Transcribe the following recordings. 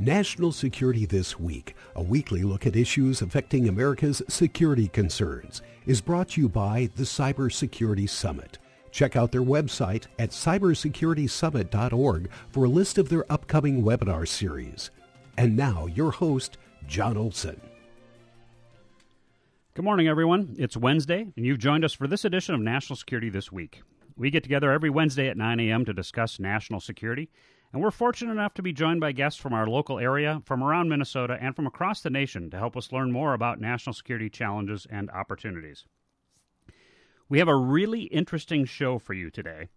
National Security This Week, a weekly look at issues affecting America's security concerns, is brought to you by the Cybersecurity Summit. Check out their website at cybersecuritysummit.org for a list of their upcoming webinar series. And now, your host, Jon Olson. Good morning, everyone. It's Wednesday, and you've joined us for this edition of National Security This Week. We get together every Wednesday at 9 a.m. to discuss national security, and we're fortunate enough to be joined by guests from our local area, from around Minnesota, and from across the nation to help us learn more about national security challenges and opportunities. We have a really interesting show for you today.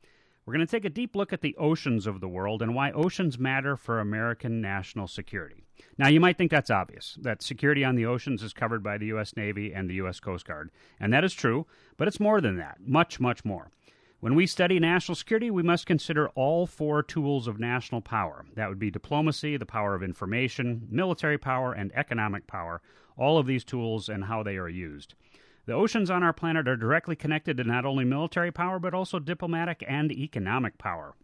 We're going to take a deep look at the oceans of the world and why oceans matter for American national security. Now, you might think that's obvious, that security on the oceans is covered by the U.S. Navy and the U.S. Coast Guard. And that is true, but it's more than that, much, much more. When we study national security, we must consider all four tools of national power. That would be diplomacy, the power of information, military power, and economic power. All of these tools and how they are used. The oceans on our planet are directly connected to not only military power, but also diplomatic and economic power.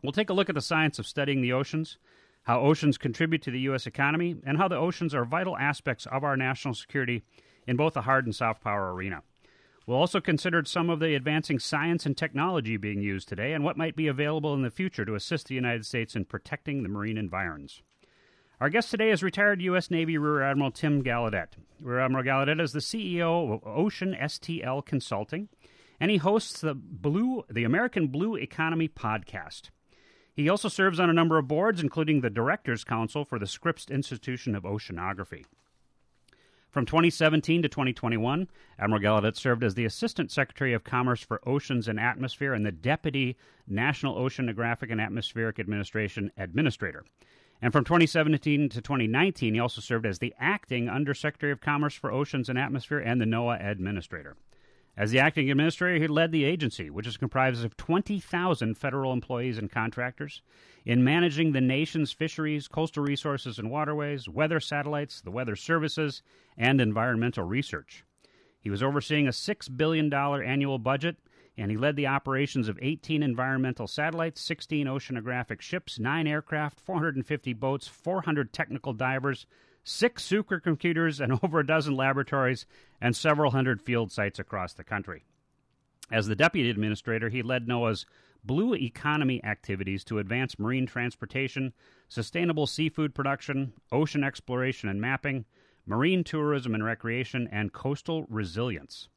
We'll take a look at the science of studying the oceans, how oceans contribute to the U.S. economy, and how the oceans are vital aspects of our national security in both the hard and soft power arena. We'll also consider some of the advancing science and technology being used today and what might be available in the future to assist the United States in protecting the marine environs. Our guest today is retired U.S. Navy Rear Admiral Tim Gallaudet. Rear Admiral Gallaudet is the CEO of Ocean STL Consulting, and he hosts the Blue, the American Blue Economy podcast. He also serves on a number of boards, including the Directors Council for the Scripps Institution of Oceanography. From 2017 to 2021, Admiral Gallaudet served as the Assistant Secretary of Commerce for Oceans and Atmosphere and the Deputy National Oceanographic and Atmospheric Administration Administrator. And from 2017 to 2019, he also served as the Acting Undersecretary of Commerce for Oceans and Atmosphere and the NOAA Administrator. As the acting administrator, he led the agency, which is comprised of 20,000 federal employees and contractors, in managing the nation's fisheries, coastal resources and waterways, weather satellites, the weather services, and environmental research. He was overseeing a $6 billion annual budget, and he led the operations of 18 environmental satellites, 16 oceanographic ships, 9 aircraft, 450 boats, 400 technical divers, six supercomputers, and over a dozen laboratories, and several hundred field sites across the country. As the deputy administrator, he led NOAA's blue economy activities to advance marine transportation, sustainable seafood production, ocean exploration and mapping, marine tourism and recreation, and coastal resilience.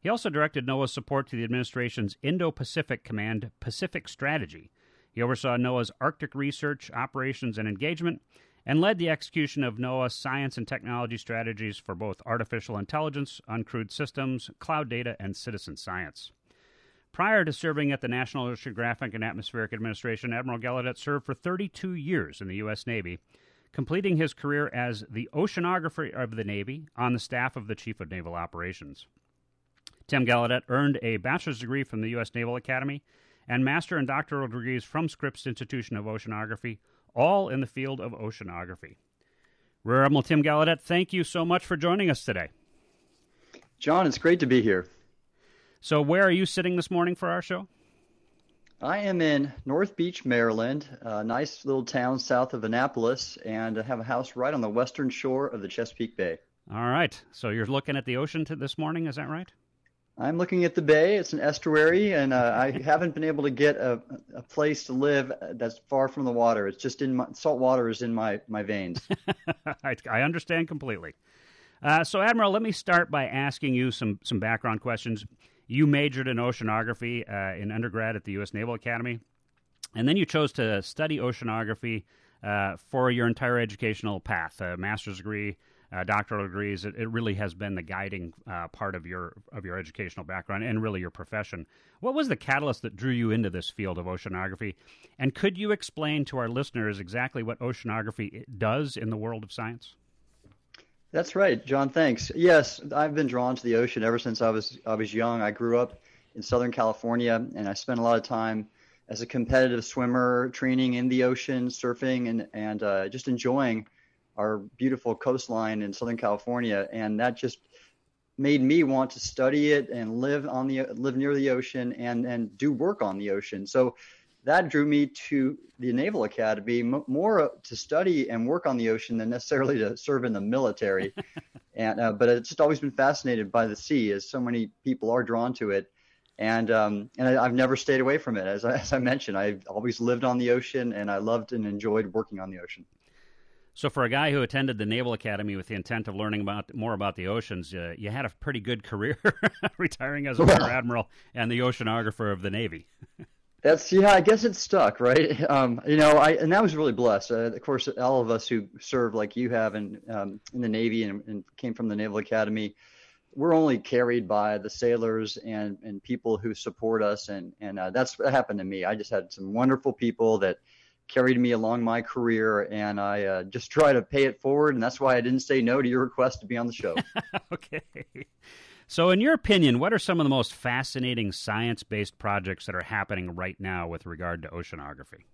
He also directed NOAA's support to the administration's Indo Pacific Command Pacific Strategy. He oversaw NOAA's Arctic research, operations, and engagement, and led the execution of NOAA's science and technology strategies for both artificial intelligence, uncrewed systems, cloud data, and citizen science. Prior to serving at the National Oceanographic and Atmospheric Administration, Admiral Gallaudet served for 32 years in the U.S. Navy, completing his career as the oceanographer of the Navy on the staff of the Chief of Naval Operations. Tim Gallaudet earned a bachelor's degree from the U.S. Naval Academy and master and doctoral degrees from Scripps Institution of Oceanography, all in the field of oceanography. Rear Admiral Tim Gallaudet, thank you so much for joining us today. Jon, it's great to be here. So, where are you sitting this morning for our show? I am in North Beach, Maryland, a nice little town south of Annapolis, and I have a house right on the western shore of the Chesapeake Bay. All right. So, you're looking at the ocean this morning, is that right? I'm looking at the bay. It's an estuary, and uh, I haven't been able to get a, a place to live that's far from the water. It's just in my salt water is in my my veins. I, I, understand completely. Uh, so, Admiral, let me start by asking you some some background questions. You majored in oceanography uh, in undergrad at the U.S. Naval Academy, and then you chose to study oceanography uh, for your entire educational path, a master's degree uh, doctoral degrees. It, it, really has been the guiding uh, part of your of your educational background and really your profession. What was the catalyst that drew you into this field of oceanography? And could you explain to our listeners exactly what oceanography does in the world of science? That's right, Jon. Thanks. Yes, I've been drawn to the ocean ever since I was I was young. I grew up in Southern California, and I spent a lot of time as a competitive swimmer, training in the ocean, surfing, and and uh, just enjoying our beautiful coastline in Southern California, and that just made me want to study it and live on the live near the ocean and and do work on the ocean. So that drew me to the Naval Academy more to study and work on the ocean than necessarily to serve in the military. and uh, but it's just always been fascinated by the sea, as so many people are drawn to it. And um, and I, have never stayed away from it. As I, as I mentioned, I've always lived on the ocean, and I loved and enjoyed working on the ocean. So, for a guy who attended the Naval Academy with the intent of learning about more about the oceans, uh, you had a pretty good career, retiring as a rear admiral and the oceanographer of the Navy. That's yeah. I guess it stuck, right? Um, you know, I and I was really blessed. Uh, of course, all of us who serve like you have in um, in the Navy and, and, came from the Naval Academy, we're only carried by the sailors and and people who support us, and and uh, that's what happened to me. I just had some wonderful people that carried me along my career, and I uh, just try to pay it forward. And that's why I didn't say no to your request to be on the show. okay. So, in your opinion, what are some of the most fascinating science based projects that are happening right now with regard to oceanography?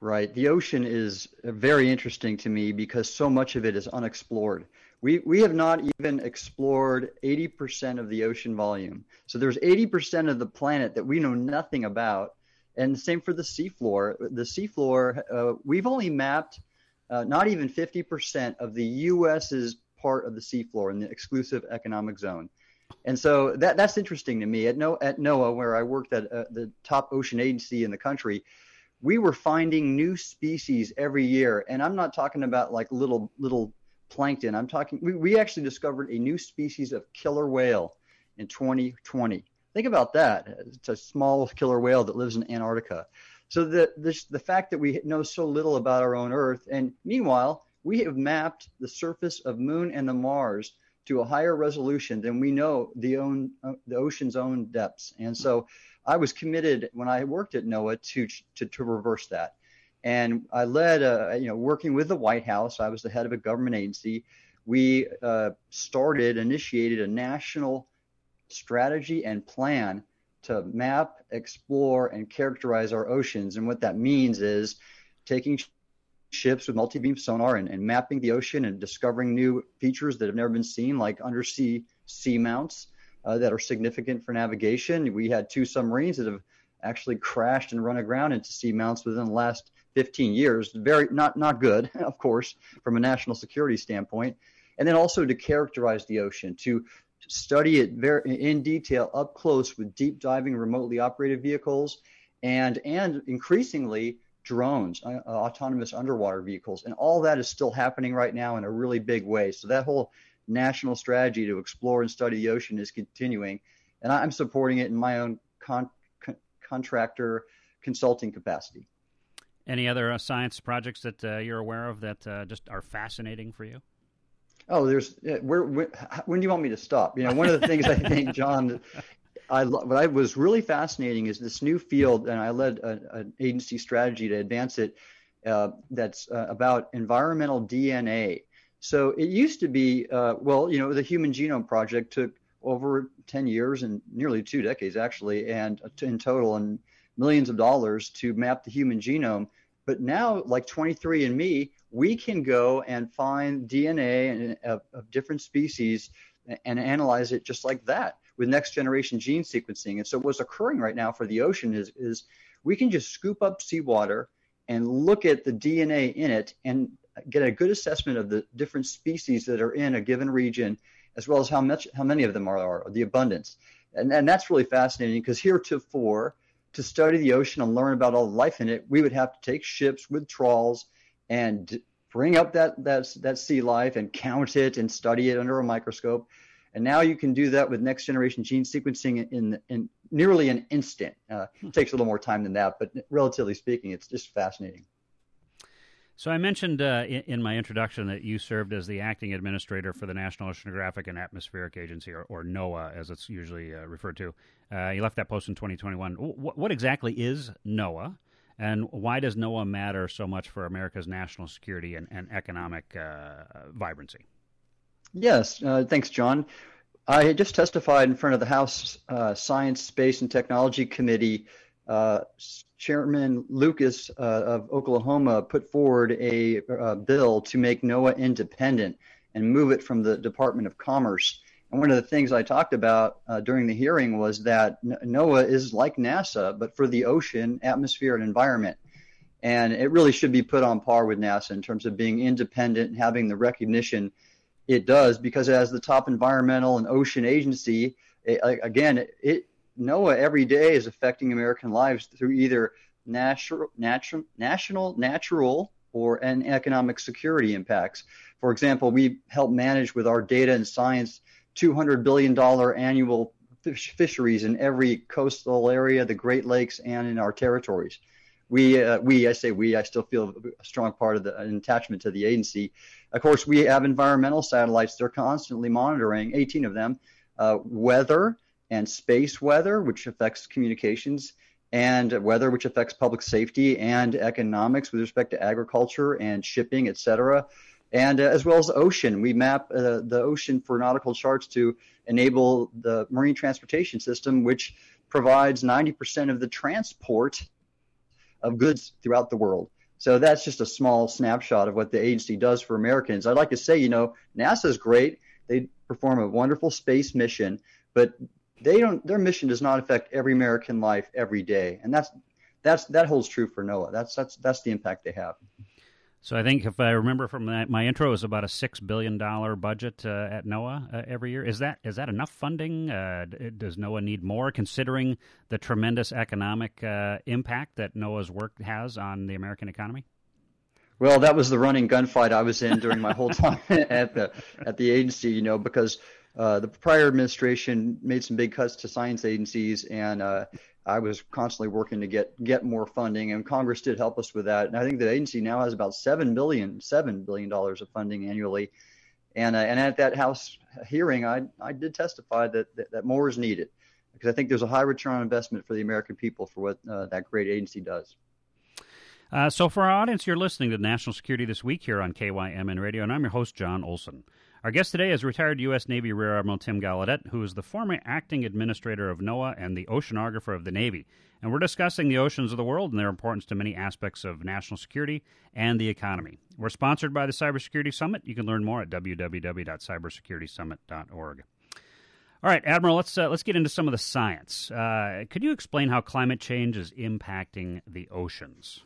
Right. The ocean is very interesting to me because so much of it is unexplored. We, we have not even explored 80% of the ocean volume. So there's 80% of the planet that we know nothing about and the same for the seafloor. The seafloor, uh, we've only mapped uh, not even 50% of the U.S.'s part of the seafloor in the exclusive economic zone. And so that that's interesting to me. At, no, at NOAA, where I worked at uh, the top ocean agency in the country, we were finding new species every year. And I'm not talking about like little little plankton. I'm talking. We, we actually discovered a new species of killer whale in 2020. Think about that. It's a small killer whale that lives in Antarctica. So the, the, the fact that we know so little about our own Earth, and meanwhile, we have mapped the surface of Moon and the Mars to a higher resolution than we know the, own, uh, the ocean's own depths. And so I was committed when I worked at NOAA to, to, to reverse that. And I led, a, you know, working with the White House, I was the head of a government agency. We uh, started, initiated a national strategy and plan to map, explore, and characterize our oceans. And what that means is taking ships with multi-beam sonar and, and, mapping the ocean and discovering new features that have never been seen, like undersea seamounts uh, that are significant for navigation. We had two submarines that have actually crashed and run aground into seamounts within the last 15 years. Very not not good, of course, from a national security standpoint. And then also to characterize the ocean, to study it very in detail up close with deep diving remotely operated vehicles and and increasingly drones uh, uh, autonomous underwater vehicles. And all that is still happening right now in a really big way. So that whole national strategy to explore and study the ocean is continuing. And i'm supporting it in my own con- con- contractor consulting capacity. Any other uh, science projects that uh, you're aware of that uh, just are fascinating for you oh, there's where, where, when do you want me to stop? You know, one of the things I think, Jon, I what I was really fascinating is this new field, and I led an agency strategy to advance it. Uh, that's uh, about environmental DNA. So it used to be, uh, well, you know, the Human Genome Project took over 10 years and nearly two decades actually, and in total, and millions of dollars to map the human genome. But now, like 23andMe, we can go and find DNA of, of different species and analyze it just like that with next generation gene sequencing. And so what's occurring right now for the ocean is, is we can just scoop up seawater and look at the DNA in it and get a good assessment of the different species that are in a given region, as well as how much how many of them are, are the abundance. And, and that's really fascinating because heretofore, to study the ocean and learn about all the life in it, we would have to take ships with trawls and bring up that, that, that sea life and count it and study it under a microscope. And now you can do that with next generation gene sequencing in, in nearly an instant. Uh, it takes a little more time than that, but relatively speaking, it's just fascinating. So I mentioned uh, in, in, my introduction that you served as the acting administrator for the National Oceanographic and Atmospheric Agency, or, or NOAA, as it's usually uh, referred to. Uh, you left that post in 2021. W- what exactly is NOAA? And why does NOAA matter so much for America's national security and, and economic uh, vibrancy? Yes, uh, thanks, Jon. I had just testified in front of the House uh, Science, Space, and Technology Committee. Uh, Chairman Lucas uh, of Oklahoma put forward a, a bill to make NOAA independent and move it from the Department of Commerce. And one of the things I talked about uh, during the hearing was that NOAA is like NASA, but for the ocean, atmosphere, and environment. And it really should be put on par with NASA in terms of being independent and having the recognition it does, because as the top environmental and ocean agency, it, again, it, NOAA every day is affecting American lives through either natural, natural, national, natural, or an economic security impacts. For example, we help manage with our data and science $200 billion annual fish, fisheries in every coastal area, the Great Lakes, and in our territories. We, uh, we, I say we, I still feel a strong part of the an attachment to the agency. Of course, we have environmental satellites. They're constantly monitoring, 18 of them, uh, weather and space weather, which affects communications, and weather, which affects public safety and economics with respect to agriculture and shipping, et cetera and uh, as well as ocean. We map uh, the ocean for nautical charts to enable the marine transportation system, which provides 90% of the transport of goods throughout the world. So that's just a small snapshot of what the agency does for Americans. I'd like to say, you know, NASA is great. They perform a wonderful space mission, but they don't. Their mission does not affect every American life every day, and that's that's that holds true for NOAA. That's that's that's the impact they have. So I think if I remember from that, my intro is about a six billion dollar budget uh, at NOAA uh, every year. Is that is that enough funding? Uh, does NOAA need more, considering the tremendous economic uh, impact that NOAA's work has on the American economy? Well, that was the running gunfight I was in during my whole time at the at the agency. You know, because uh, the prior administration made some big cuts to science agencies, and uh, I was constantly working to get get more funding, and Congress did help us with that. And I think the agency now has about seven billion seven billion dollars of funding annually. And uh, and at that House hearing, I I did testify that, that, that more is needed because I think there's a high return on investment for the American people for what uh, that great agency does. Uh, so, for our audience, you're listening to National Security This Week here on KYMN Radio, and I'm your host, Jon Olson. Our guest today is retired U.S. Navy Rear Admiral Tim Gallaudet, who is the former acting administrator of NOAA and the oceanographer of the Navy. And we're discussing the oceans of the world and their importance to many aspects of national security and the economy. We're sponsored by the Cybersecurity Summit. You can learn more at www.cybersecuritysummit.org. All right, Admiral, let's uh, let's get into some of the science. Uh, could you explain how climate change is impacting the oceans?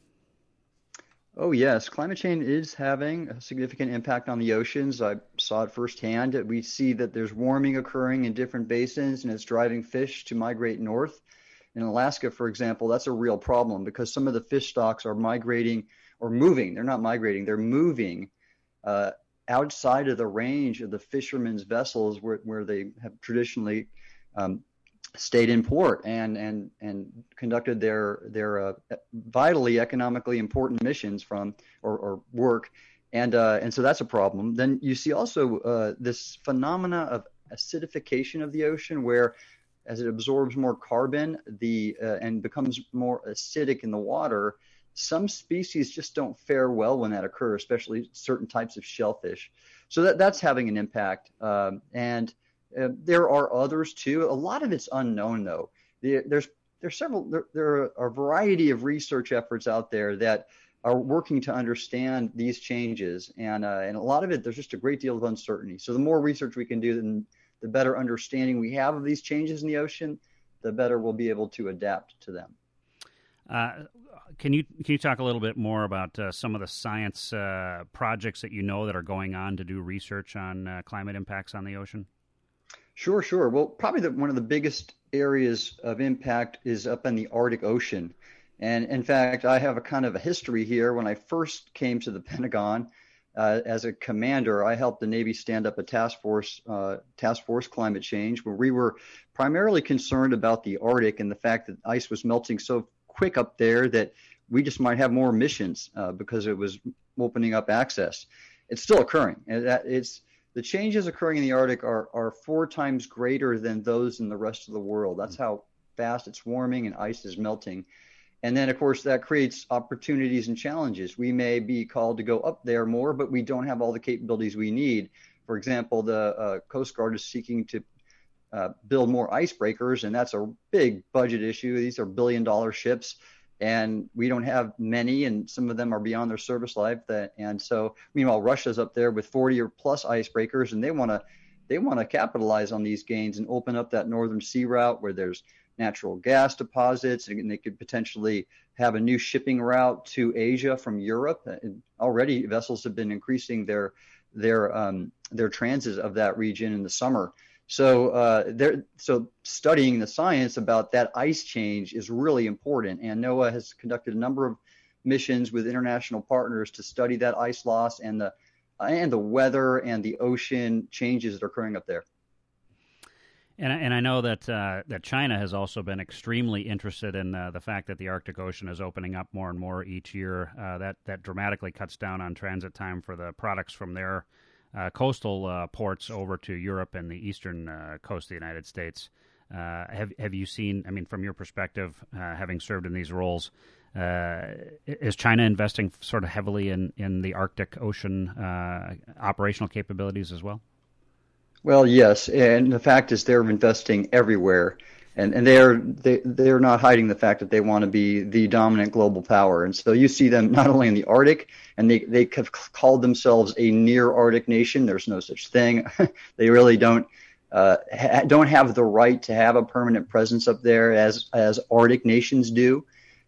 Oh, yes. Climate change is having a significant impact on the oceans. I saw it firsthand. We see that there's warming occurring in different basins and it's driving fish to migrate north. In Alaska, for example, that's a real problem because some of the fish stocks are migrating or moving. They're not migrating, they're moving uh, outside of the range of the fishermen's vessels where, where they have traditionally um, stayed in port and and and conducted their their uh, vitally economically important missions from or, or work. And uh, and so that's a problem. Then you see also uh, this phenomena of acidification of the ocean where as it absorbs more carbon the uh, and becomes more acidic in the water some species just don't fare well when that occurs especially certain types of shellfish. So that that's having an impact. Um, and there are others too. A lot of it's unknown though. The, there's there's several there, there, are a variety of research efforts out there that are working to understand these changes, and uh, and a lot of it there's just a great deal of uncertainty. So the more research we can do, then the better understanding we have of these changes in the ocean, the better we'll be able to adapt to them. Uh, can you can you talk a little bit more about uh, some of the science uh, projects that you know that are going on to do research on uh, climate impacts on the ocean? Sure, sure. Well, probably the, one of the biggest areas of impact is up in the Arctic Ocean. And in fact, I have a kind of a history here. When I first came to the Pentagon uh, as a commander, I helped the Navy stand up a task force, uh, task force climate change, where we were primarily concerned about the Arctic and the fact that ice was melting so quick up there that we just might have more missions uh, because it was opening up access. It's still occurring, it's the changes occurring in the Arctic are, are four times greater than those in the rest of the world. That's how fast it's warming and ice is melting. And then, of course, that creates opportunities and challenges. We may be called to go up there more, but we don't have all the capabilities we need. For example, the uh, Coast Guard is seeking to uh, build more icebreakers, and that's a big budget issue. These are billion dollar ships and we don't have many, and some of them are beyond their service life. That and so, meanwhile, Russia's up there with 40 or plus icebreakers, and they want to they want to capitalize on these gains and open up that northern sea route where there's natural gas deposits and they could potentially have a new shipping route to Asia from Europe. And already vessels have been increasing their their um, their transit of that region in the summer. So uh, so studying the science about that ice change is really important. And NOAA has conducted a number of missions with international partners to study that ice loss and the and the weather and the ocean changes that are occurring up there. And, and I know that uh, that China has also been extremely interested in uh, the fact that the Arctic Ocean is opening up more and more each year. Uh, that that dramatically cuts down on transit time for the products from their uh, coastal uh, ports over to Europe and the eastern uh, coast of the United States. have have you seen? I mean, from your perspective, having served in these roles, is China investing sort of heavily in in the Arctic Ocean operational capabilities as well? Well, yes, and the fact is they're investing everywhere, and and they're they they're not hiding the fact that they want to be the dominant global power, and so you see them not only in the Arctic, and they they have called themselves a near Arctic nation. There's no such thing. they really don't. Uh, ha- don't have the right to have a permanent presence up there as as Arctic nations do,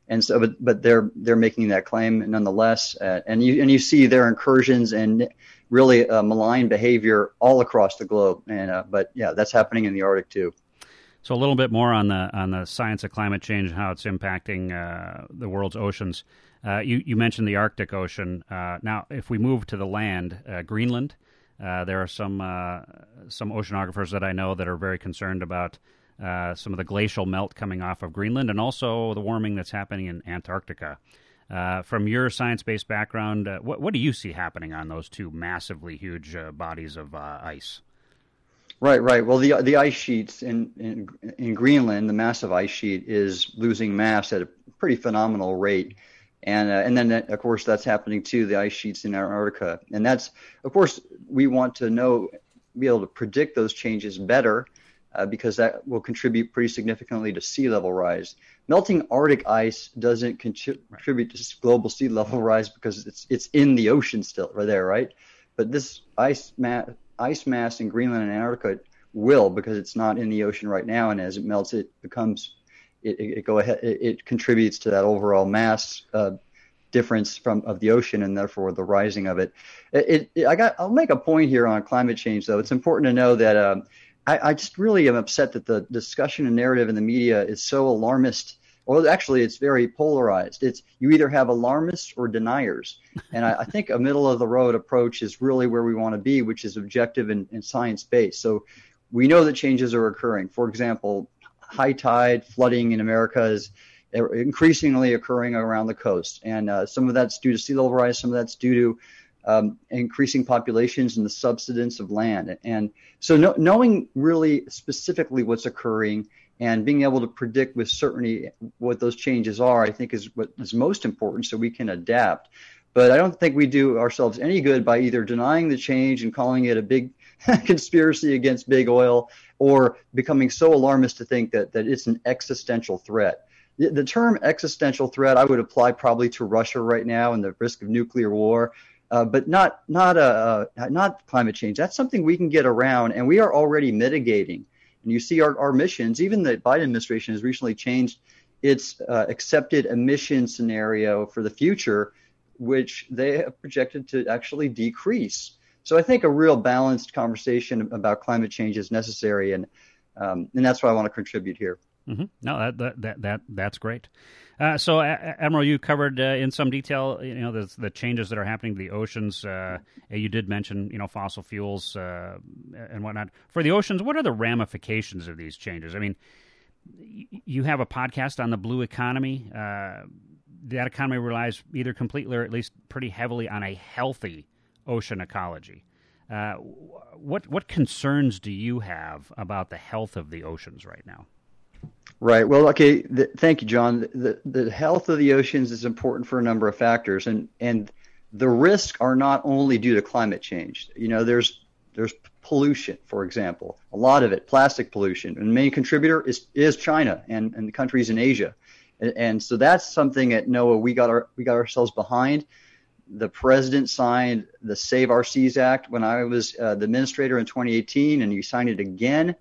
and so but but they're they're making that claim nonetheless, uh, and you and you see their incursions and really uh, malign behavior all across the globe. And uh, but yeah, that's happening in the Arctic too. So a little bit more on the on the science of climate change and how it's impacting uh, the world's oceans. Uh, you you mentioned the Arctic Ocean. Uh, now, if we move to the land, uh, Greenland, there are some some oceanographers that I know that are very concerned about. some of the glacial melt coming off of Greenland, and also the warming that's happening in Antarctica. Uh, from your science-based background, uh, what, what do you see happening on those two massively huge uh, bodies of uh, ice? Right, right. Well, the the ice sheets in, in in Greenland, the massive ice sheet is losing mass at a pretty phenomenal rate, and uh, and then that, of course that's happening to the ice sheets in Antarctica, and that's of course we want to know, be able to predict those changes better, uh, because that will contribute pretty significantly to sea level rise melting Arctic ice doesn't contribute to global sea level rise because it's it's in the ocean still right there, right? But this ice mass ice mass in Greenland and Antarctica will because it's not in the ocean right now, and as it melts, it becomes it, it, go ahead it, it, contributes to that overall mass uh, difference from of the ocean and therefore the rising of it. It, I got I'll make a point here on climate change though. It's important to know that. Um, I, I just really am upset that the discussion and narrative in the media is so alarmist. Well, actually, it's very polarized. It's you either have alarmists or deniers, and I, I think a middle of the road approach is really where we want to be, which is objective and, and science based. So we know that changes are occurring. For example, high tide flooding in America is increasingly occurring around the coast, and uh, some of that's due to sea level rise, some of that's due to um, increasing populations and the subsidence of land. And so, no, knowing really specifically what's occurring and being able to predict with certainty what those changes are, I think is what is most important so we can adapt. But I don't think we do ourselves any good by either denying the change and calling it a big conspiracy against big oil or becoming so alarmist to think that, that it's an existential threat. The, the term existential threat I would apply probably to Russia right now and the risk of nuclear war uh, but not not uh, not climate change. That's something we can get around, and we are already mitigating. And you see our, our missions. Even the Biden administration has recently changed its uh, accepted emission scenario for the future, which they have projected to actually decrease. So I think a real balanced conversation about climate change is necessary, and um, and that's why I want to contribute here. Mm-hmm. No, that, that that that's great. Uh, so, Admiral, you covered uh, in some detail, you know, the, the, changes that are happening to the oceans. Uh, you did mention, you know, fossil fuels uh, and whatnot. For the oceans, what are the ramifications of these changes? I mean, you have a podcast on the blue economy. Uh, that economy relies either completely or at least pretty heavily on a healthy ocean ecology. Uh, what what concerns do you have about the health of the oceans right now? Right. Well, okay. The, thank you, Jon. The, the health of the oceans is important for a number of factors, and and the risks are not only due to climate change. You know, there's there's pollution, for example, a lot of it, plastic pollution, and the main contributor is is China and and the countries in Asia, and, and so that's something at NOAA we got our we got ourselves behind. the president signed the Save Our Seas Act when I was uh, the administrator in 2018, and he signed it again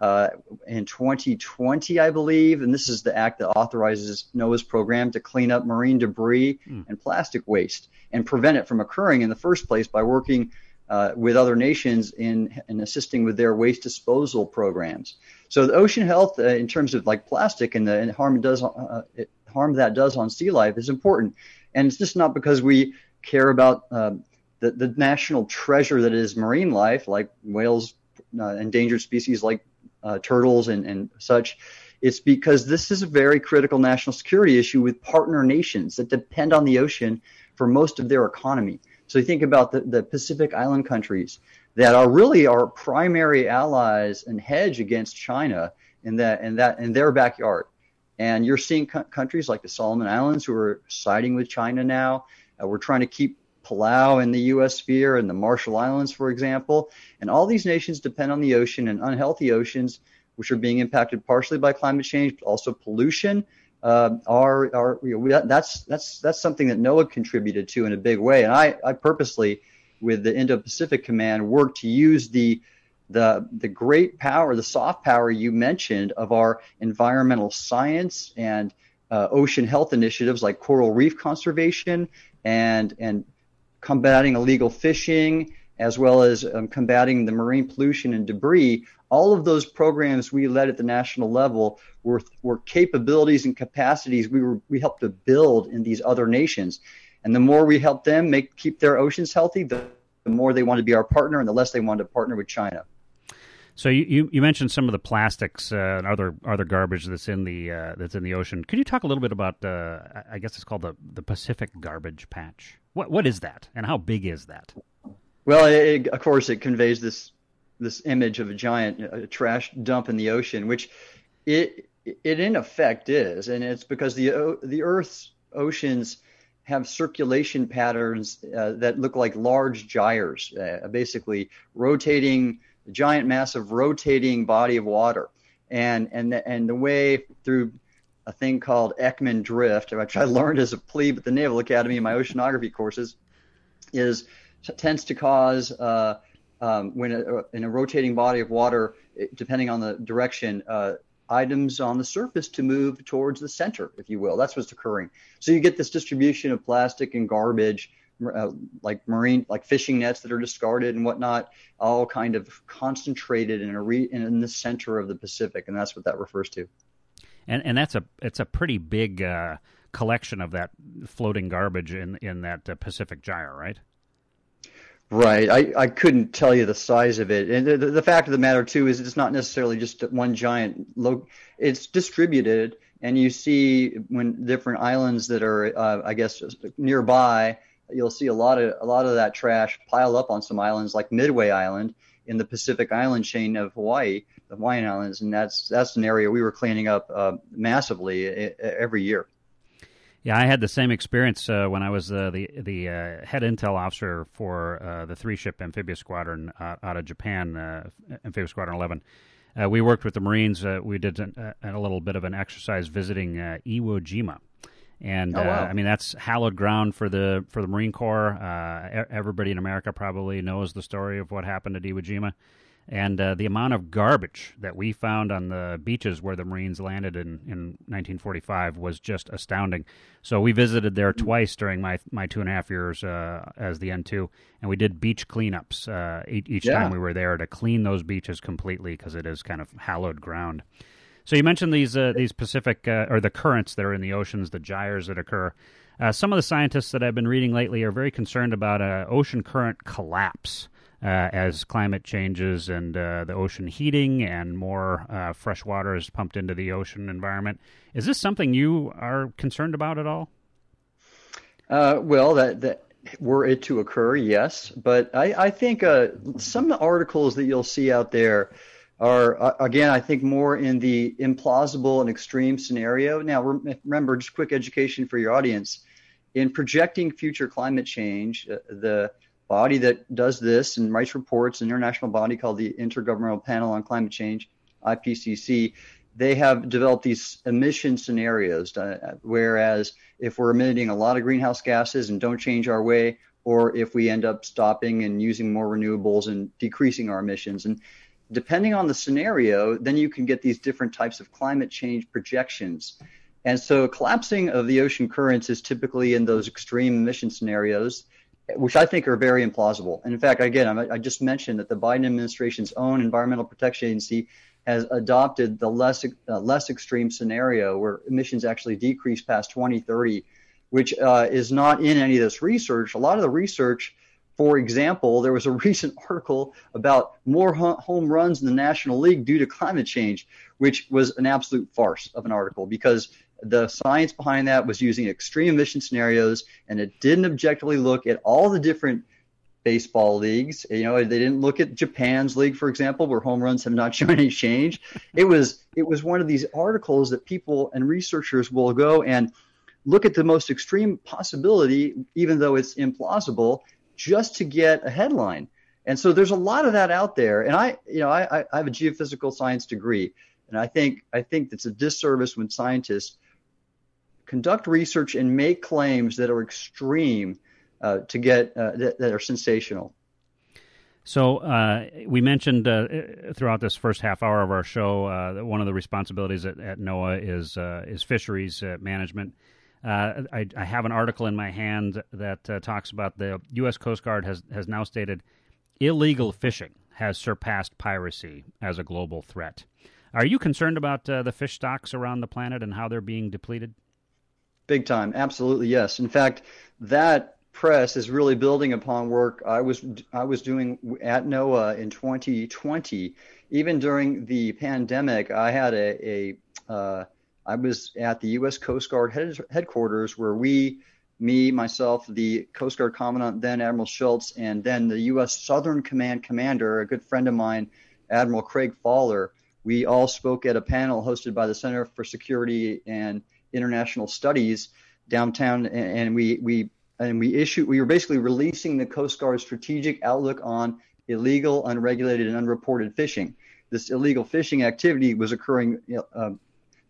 uh, in 2020, I believe. And this is the act that authorizes NOAA's program to clean up marine debris mm. and plastic waste and prevent it from occurring in the first place by working uh, with other nations in, in assisting with their waste disposal programs. So the ocean health, uh, in terms of like plastic and the and harm it does uh, it, harm that does on sea life, is important. And it's just not because we care about uh, the, the national treasure that is marine life, like whales, uh, endangered species like uh, turtles and, and such. It's because this is a very critical national security issue with partner nations that depend on the ocean for most of their economy. So you think about the, the Pacific Island countries that are really our primary allies and hedge against China in that in that in their backyard. And you're seeing co- countries like the Solomon Islands who are siding with China now. Uh, we're trying to keep Palau in the U.S. sphere and the Marshall Islands, for example. And all these nations depend on the ocean and unhealthy oceans, which are being impacted partially by climate change, but also pollution. Uh, are are you know, that's that's that's something that NOAA contributed to in a big way. And I, I purposely, with the Indo-Pacific Command, worked to use the the the great power, the soft power you mentioned of our environmental science and uh, ocean health initiatives like coral reef conservation and and combating illegal fishing as well as um, combating the marine pollution and debris. All of those programs we led at the national level were, were capabilities and capacities we were we helped to build in these other nations. And the more we help them make keep their oceans healthy, the, the more they want to be our partner, and the less they want to partner with China. So you, you, mentioned some of the plastics uh, and other other garbage that's in the uh, that's in the ocean. Could you talk a little bit about? Uh, I guess it's called the the Pacific Garbage Patch. What what is that, and how big is that? Well, it, of course, it conveys this this image of a giant uh, trash dump in the ocean, which it it in effect is, and it's because the the Earth's oceans have circulation patterns uh, that look like large gyres, uh, basically rotating giant, massive, rotating body of water. And and and the way through a thing called Ekman drift, which I learned as a plebe at the Naval Academy in my oceanography courses, is tends to cause uh, um, when a, in a rotating body of water, depending on the direction, uh, items on the surface to move towards the center, if you will. That's what's occurring. So you get this distribution of plastic and garbage uh, like marine, like fishing nets that are discarded and whatnot, all kind of concentrated in a re, in the center of the Pacific, and that's what that refers to. And and that's a it's a pretty big uh, collection of that floating garbage in in that uh, Pacific gyre, right? Right. I, I couldn't tell you the size of it. And the, the fact of the matter, too, is it's not necessarily just one giant, lo- it's distributed. And you see when different islands that are, uh, I guess, nearby you'll see a lot of a lot of that trash piled up on some islands like Midway Island in the Pacific Island chain of Hawaii, the Hawaiian Islands, and that's that's an area we were cleaning up uh, massively every year. Yeah, I had the same experience uh, when I was uh, the the uh, head intel officer for uh, the three ship amphibious squadron uh, out of Japan, amphibious squadron eleven. we worked with the Marines. we did a, a, little bit of an exercise visiting Iwo Jima, and oh, wow. uh, I mean that's hallowed ground for the for the Marine Corps. Uh, everybody in America probably knows the story of what happened at Iwo Jima, and uh, the amount of garbage that we found on the beaches where the Marines landed in, in 1945 was just astounding. So we visited there mm. twice during my my two and a half years uh, as the N2, and we did beach cleanups uh, each, yeah. time we were there to clean those beaches completely because it is kind of hallowed ground. So you mentioned these uh, these Pacific uh, or the currents that are in the oceans, the gyres that occur. Uh, some of the scientists that I've been reading lately are very concerned about ocean current collapse uh, as climate changes and uh, the ocean heating and more fresh water is pumped into the ocean environment. Is this something you are concerned about at all? well, that, that were it to occur, yes. But I, I think some articles that you'll see out there are uh, again, I think more in the implausible and extreme scenario. Now, remember, just quick education for your audience. In projecting future climate change, uh, the body that does this and writes reports, an international body called the Intergovernmental Panel on Climate Change, IPCC, they have developed these emission scenarios. Uh, whereas if we're emitting a lot of greenhouse gases and don't change our way, or if we end up stopping and using more renewables and decreasing our emissions. And depending on the scenario, then you can get these different types of climate change projections. And so collapsing of the ocean currents is typically in those extreme emission scenarios, which I think are very implausible. And in fact, again, I just mentioned that the Biden administration's own Environmental Protection Agency has adopted the less uh, less extreme scenario where emissions actually decrease past 2030, which uh, is not in any of this research. A lot of the research, for example, there was a recent article about more home runs in the National League due to climate change, which was an absolute farce of an article because the science behind that was using extreme emission scenarios and it didn't objectively look at all the different baseball leagues. You know, they didn't look at Japan's league, for example, where home runs have not shown any change. It was it was one of these articles that people and researchers will go and look at the most extreme possibility, even though it's implausible, just to get a headline. And so there's a lot of that out there. And I, you know, I, I have a geophysical science degree, and I think I think it's a disservice when scientists conduct research and make claims that are extreme uh, to get uh, that, that, are sensational. So uh, we mentioned uh, throughout this first half hour of our show uh, that one of the responsibilities at, at NOAA is is fisheries management. I, I, have an article in my hand that talks about the U.S. Coast Guard has has now stated illegal fishing has surpassed piracy as a global threat. Are you concerned about the fish stocks around the planet and how they're being depleted? Big time, absolutely yes. In fact, that Press is really building upon work I was I was doing at NOAA in 2020. Even during the pandemic, I had a, a uh, I was at the U.S. Coast Guard head, headquarters where we, me, myself, the Coast Guard Commandant, then Admiral Schultz, and then the U.S. Southern Command Commander, a good friend of mine, Admiral Craig Faller, we all spoke at a panel hosted by the Center for Security and International Studies downtown, and we we and we issued we were basically releasing the Coast Guard strategic outlook on illegal, unregulated, and unreported fishing. This illegal fishing activity was occurring uh,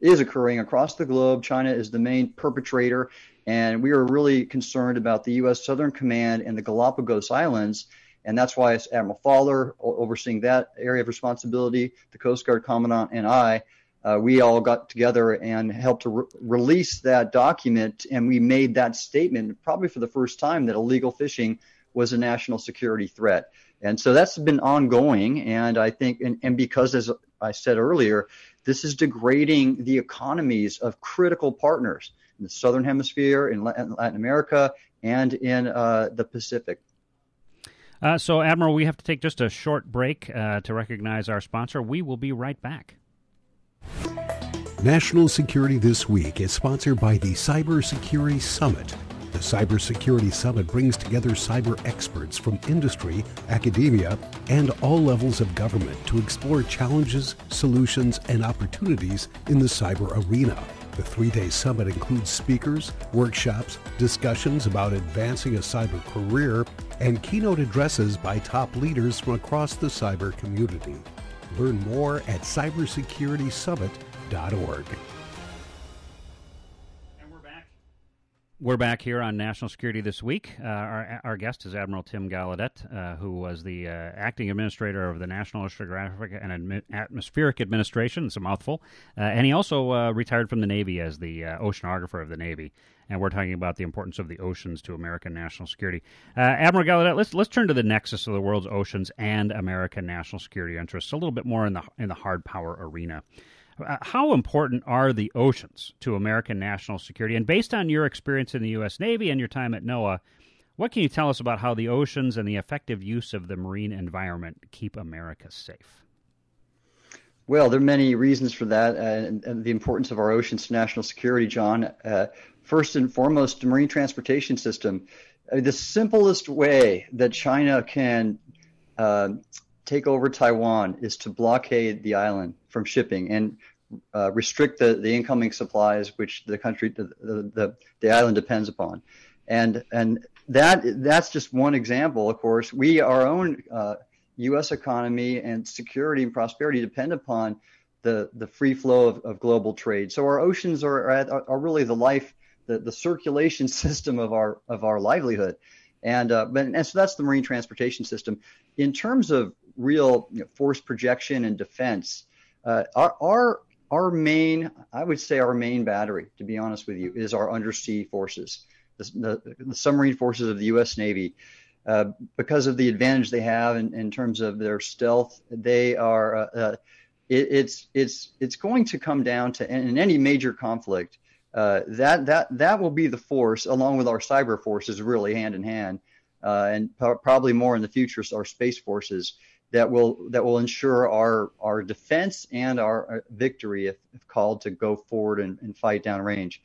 is occurring across the globe. China is the main perpetrator, and we are really concerned about the U.S. Southern Command and the Galapagos Islands. And that's why Admiral Faller overseeing that area of responsibility, the Coast Guard Commandant, and I uh, we all got together and helped to re- release that document, and we made that statement probably for the first time that illegal fishing was a national security threat. And so that's been ongoing, and I think, and, and because as I said earlier, this is degrading the economies of critical partners in the Southern Hemisphere, in Latin America, and in uh, the Pacific. Uh, so, Admiral, we have to take just a short break uh, to recognize our sponsor. We will be right back. National Security This Week is sponsored by the Cybersecurity Summit. The Cybersecurity Summit brings together cyber experts from industry, academia, and all levels of government to explore challenges, solutions, and opportunities in the cyber arena. The three day summit includes speakers, workshops, discussions about advancing a cyber career, and keynote addresses by top leaders from across the cyber community. Learn more at cybersecuritysummit.org. And we're back. We're back here on National Security This Week. Uh, our, our guest is Admiral Tim Gallaudet, uh, who was the uh, acting administrator of the National Oceanographic and Admi- Atmospheric Administration. It's a mouthful. Uh, and he also uh, retired from the Navy as the uh, oceanographer of the Navy and we're talking about the importance of the oceans to American national security. Uh, Admiral Gallaudet, let's let's turn to the nexus of the world's oceans and American national security interests a little bit more in the in the hard power arena. Uh, how important are the oceans to American national security? And based on your experience in the U.S. Navy and your time at NOAA, what can you tell us about how the oceans and the effective use of the marine environment keep America safe? Well, there are many reasons for that, uh, and, and, the importance of our oceans to national security, Jon. Uh, first and foremost, the marine transportation system. Uh, the simplest way that China can uh, take over Taiwan is to blockade the island from shipping and uh, restrict the, the incoming supplies which the country, the, the, the island depends upon. And, and that, that's just one example, of course. We, our own U.S. Uh, economy and security and prosperity depend upon the the free flow of, of global trade. So our oceans are are, are really the life, the, the circulation system of our of our livelihood, and uh, but and so that's the marine transportation system. In terms of real you know, force projection and defense, uh, our, our our main, I would say our main battery, to be honest with you, is our undersea forces, the, the, the submarine forces of the U.S. Navy. Uh, because of the advantage they have in, in terms of their stealth, they are uh, uh, it, it's it's it's going to come down to in any major conflict uh, that that that will be the force along with our cyber forces really hand in hand uh, and probably more in the future our space forces that will that will ensure our our defense and our victory if, if called to go forward and, and fight downrange.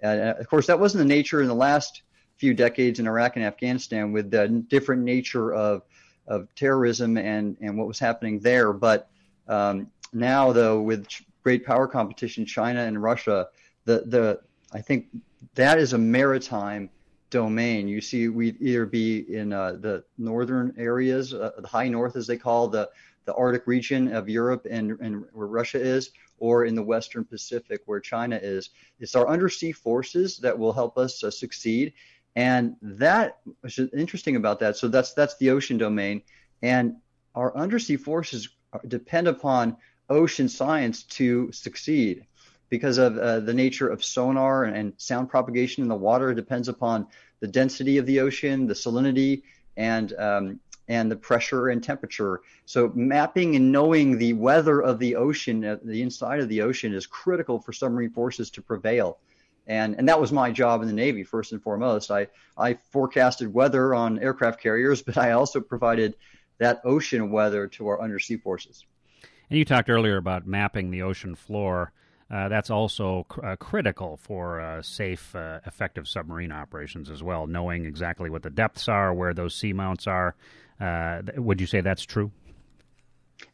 And uh, of course, that wasn't the nature in the last few decades in Iraq and Afghanistan with the different nature of of terrorism and and what was happening there. But um, now though with great power competition, China and Russia, the the I think that is a maritime domain. You see, we'd either be in uh, the northern areas, uh, the high north, as they call the the Arctic region of Europe and, and where Russia is, or in the Western Pacific where China is. It's our undersea forces that will help us uh, succeed, and that is interesting about that. So that's that's the ocean domain, and our undersea forces depend upon ocean science to succeed because of uh, the nature of sonar and, sound propagation in the water. Depends upon the density of the ocean, the salinity, and um, and the pressure and temperature. So mapping and knowing the weather of the ocean, uh, the inside of the ocean, is critical for submarine forces to prevail. And, and that was my job in the Navy first and foremost. I, I forecasted weather on aircraft carriers, but I also provided that ocean weather to our undersea forces. And you talked earlier about mapping the ocean floor. Uh, that's also cr- uh, critical for uh, safe, uh, effective submarine operations as well, knowing exactly what the depths are, where those seamounts are. Uh, would you say that's true?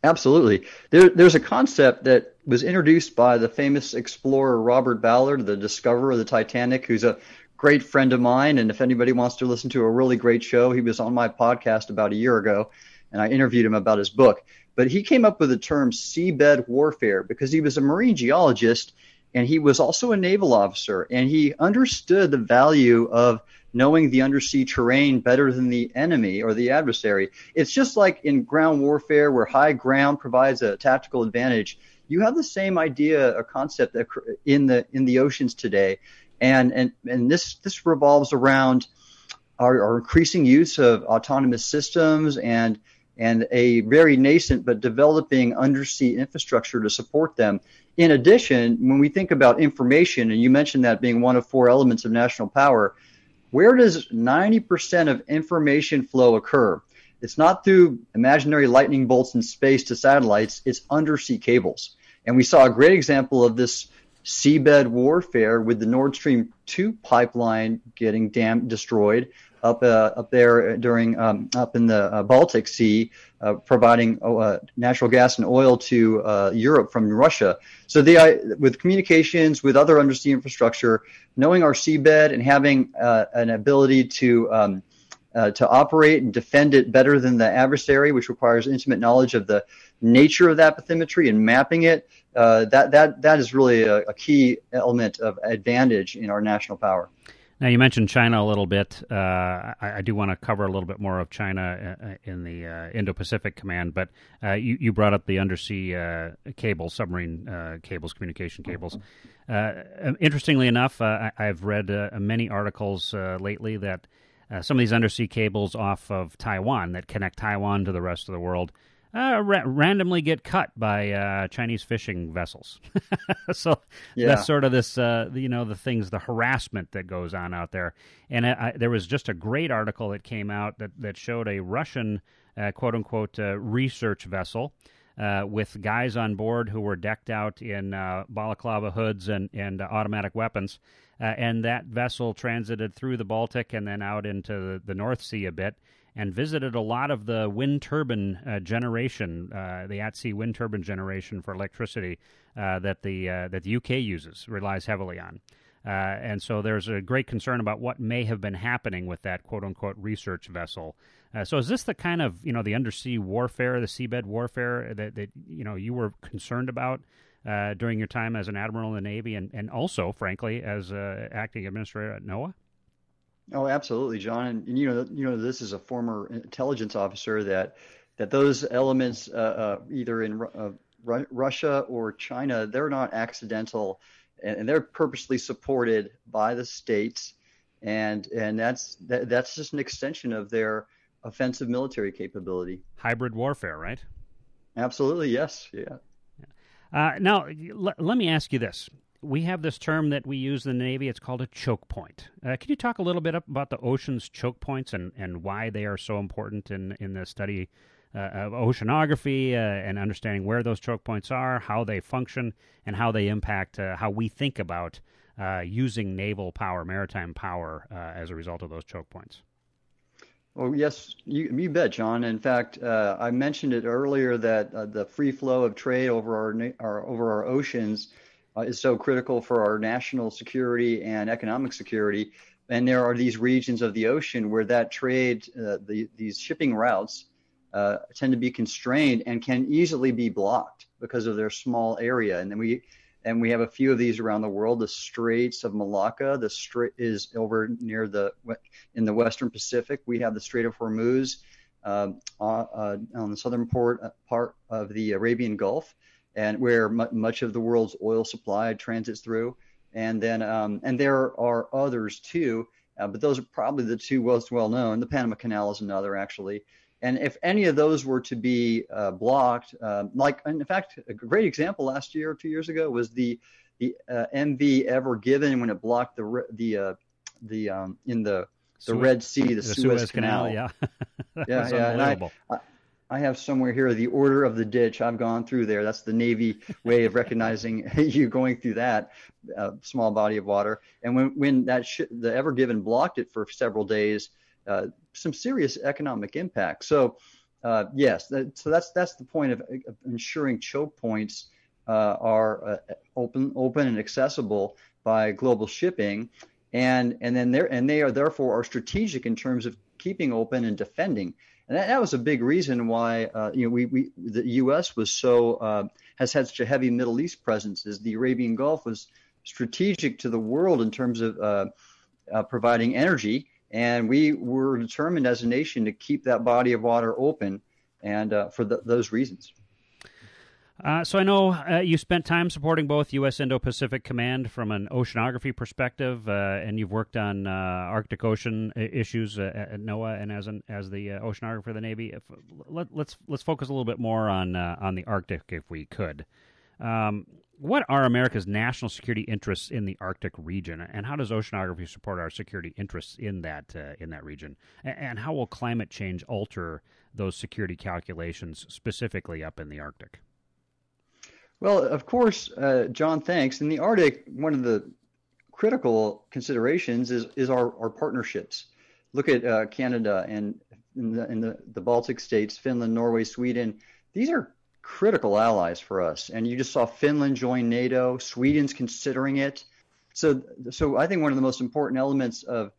Absolutely. There, there's a concept that was introduced by the famous explorer Robert Ballard, the discoverer of the Titanic, who's a great friend of mine. And if anybody wants to listen to a really great show, he was on my podcast about a year ago, and I interviewed him about his book. But he came up with the term seabed warfare because he was a marine geologist and he was also a naval officer and he understood the value of knowing the undersea terrain better than the enemy or the adversary. It's just like in ground warfare where high ground provides a tactical advantage. You have the same idea or concept in the in the oceans today, and and and this this revolves around our, our increasing use of autonomous systems and and a very nascent but developing undersea infrastructure to support them. In addition, when we think about information, and you mentioned that being one of four elements of national power, where does 90% of information flow occur? It's not through imaginary lightning bolts in space to satellites, it's undersea cables. And we saw a great example of this seabed warfare with the Nord Stream 2 pipeline getting dam- destroyed up uh, up there during um, up in the uh, Baltic Sea, uh, providing uh, natural gas and oil to uh, Europe from Russia. So they, with communications, with other undersea infrastructure, knowing our seabed and having uh, an ability to um, to operate and defend it better than the adversary, which requires intimate knowledge of the nature of that bathymetry and mapping it. that that that is really a, a key element of advantage in our national power. Now, you mentioned China a little bit. Uh, I, I, do want to cover a little bit more of China uh, in the uh, Indo Pacific Command, but uh, you, you, brought up the undersea uh, cables, submarine uh, cables, communication cables. Um, interestingly enough, I, have read many articles lately that some of these undersea cables off of Taiwan that connect Taiwan to the rest of the world uh, ra- randomly get cut by uh, Chinese fishing vessels. so yeah. that's sort of this, uh, you know, the things, the harassment that goes on out there. And I, I, there was just a great article that came out that, that showed a Russian, uh, quote unquote, uh, research vessel. Uh, with guys on board who were decked out in balaclava hoods and, and automatic weapons. and that vessel transited through the Baltic and then out into the, the North Sea a bit and visited a lot of the wind turbine uh, generation, uh, the at sea wind turbine generation for electricity uh, that the uh, that the UK uses relies heavily on. Uh, and so there's a great concern about what may have been happening with that quote unquote research vessel. Uh, so is this the kind of you know the undersea warfare, the seabed warfare that, that you know you were concerned about during your time as an admiral in the Navy, and, and also, frankly, as acting administrator at NOAA? Oh, absolutely, Jon. And, and, you know, you know, this is a former intelligence officer that that those elements, uh, uh, either in uh, Russia or China, they're not accidental, and, and, they're purposely supported by the states, and and that's that, that's just an extension of their offensive military capability. Hybrid warfare, right? Absolutely, yes, yeah. Uh, now, l- let me ask you this. We have this term that we use in the Navy. It's called a choke point. Uh, can you talk a little bit about the ocean's choke points and, and why they are so important in, in the study uh, of oceanography uh, and understanding where those choke points are, how they function, and how they impact uh, how we think about uh, using naval power, maritime power, as a result of those choke points? Well, yes, you, you bet, Jon. In fact, uh, I mentioned it earlier that uh, the free flow of trade over our, our over our oceans uh, is so critical for our national security and economic security. And there are these regions of the ocean where that trade, uh, the, these shipping routes, uh, tend to be constrained and can easily be blocked because of their small area. And then we and we have a few of these around the world. The Straits of Malacca, the strait is over near the in the Western Pacific. We have the Strait of Hormuz um, uh, uh, on the southern port uh, part of the Arabian Gulf, and where m- much of the world's oil supply transits through. And then um, and there are others too, uh, but those are probably the two most well known. The Panama Canal is another actually. And if any of those were to be uh, blocked, uh, like in fact, a great example last year or two years ago was the the uh, MV Ever Given when it blocked the the uh, the um, in the the Red Sea, the, the Suez, Suez, Canal. Canal yeah, yeah, yeah. I, I, I have somewhere here the order of the ditch. I've gone through there. That's the Navy way of recognizing you going through that uh, small body of water. And when when that sh- the Ever Given blocked it for several days, uh, some serious economic impact. So, uh, yes, that, so that's that's the point of, of ensuring choke points uh, are uh, open open and accessible by global shipping, and and then they and they are therefore are strategic in terms of keeping open and defending. And that, that was a big reason why uh, you know we, we the U.S. was so uh, has had such a heavy Middle East presence. Is the Arabian Gulf was strategic to the world in terms of providing energy and we were determined as a nation to keep that body of water open, and uh, for the, those reasons. Uh, so I know uh, you spent time supporting both U.S. Indo-Pacific Command from an oceanography perspective, uh, and you've worked on uh, Arctic Ocean issues uh, at NOAA and as an, as the oceanographer of the Navy. If, let, us let's, let's focus a little bit more on on the Arctic, if we could. Um, what are America's national security interests in the Arctic region, and how does oceanography support our security interests in that uh, in that region? And how will climate change alter those security calculations, specifically up in the Arctic? Well, of course, uh, Jon. Thanks. In the Arctic, one of the critical considerations is is our, our partnerships. Look at uh, Canada and in the, in the, the Baltic states, Finland, Norway, Sweden. These are critical allies for us. And you just saw Finland join NATO. Sweden's considering it. So, so I think one of the most important elements of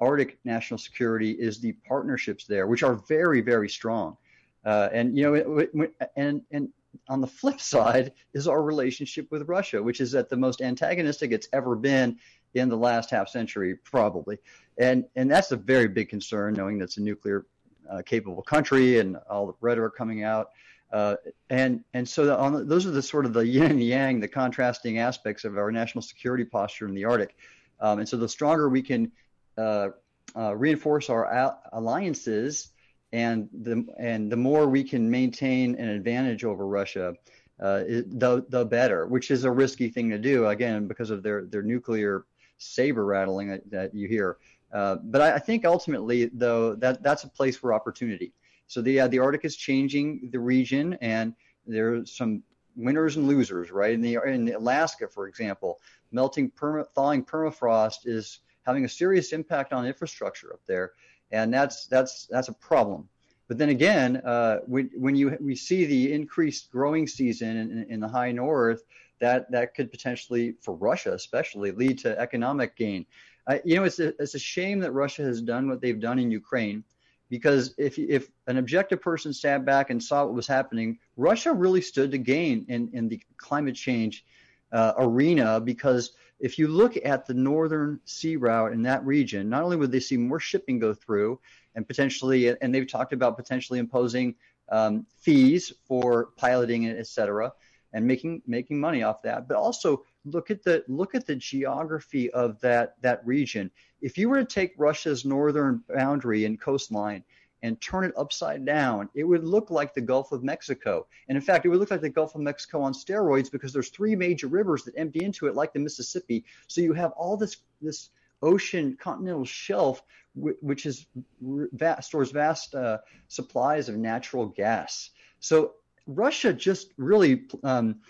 Arctic national security is the partnerships there, which are very, very strong. Uh, and you know, it, it, and and on the flip side is our relationship with Russia, which is at the most antagonistic it's ever been in the last half century, probably. And and that's a very big concern, knowing that's a nuclear uh, capable country and all the rhetoric coming out. Uh, and and so on, those are the sort of the yin and yang, the contrasting aspects of our national security posture in the Arctic. Um, and so the stronger we can uh, uh, reinforce our alliances, and the and the more we can maintain an advantage over Russia, uh, the the better. Which is a risky thing to do, again, because of their their nuclear saber rattling that, that you hear. Uh, but I, I think ultimately, though, that that's a place for opportunity. So the uh, the Arctic is changing the region, and there's some winners and losers, right? In the in Alaska, for example, melting perma, thawing permafrost is having a serious impact on infrastructure up there, and that's that's that's a problem. But then again, uh, when when you we see the increased growing season in, in the high north, that that could potentially, for Russia especially, lead to economic gain. Uh, you know, it's a, it's a shame that Russia has done what they've done in Ukraine because if if an objective person sat back and saw what was happening, Russia really stood to gain in in the climate change uh, arena because if you look at the northern sea route in that region, not only would they see more shipping go through and potentially, and they've talked about potentially imposing um, fees for piloting it, et cetera, and making making money off that, but also look at the look at the geography of that that region. If you were to take Russia's northern boundary and coastline and turn it upside down, it would look like the Gulf of Mexico. And in fact, it would look like the Gulf of Mexico on steroids because there's three major rivers that empty into it, like the Mississippi. So you have all this this ocean continental shelf, which is vast, stores vast uh, supplies of natural gas. So Russia just really um,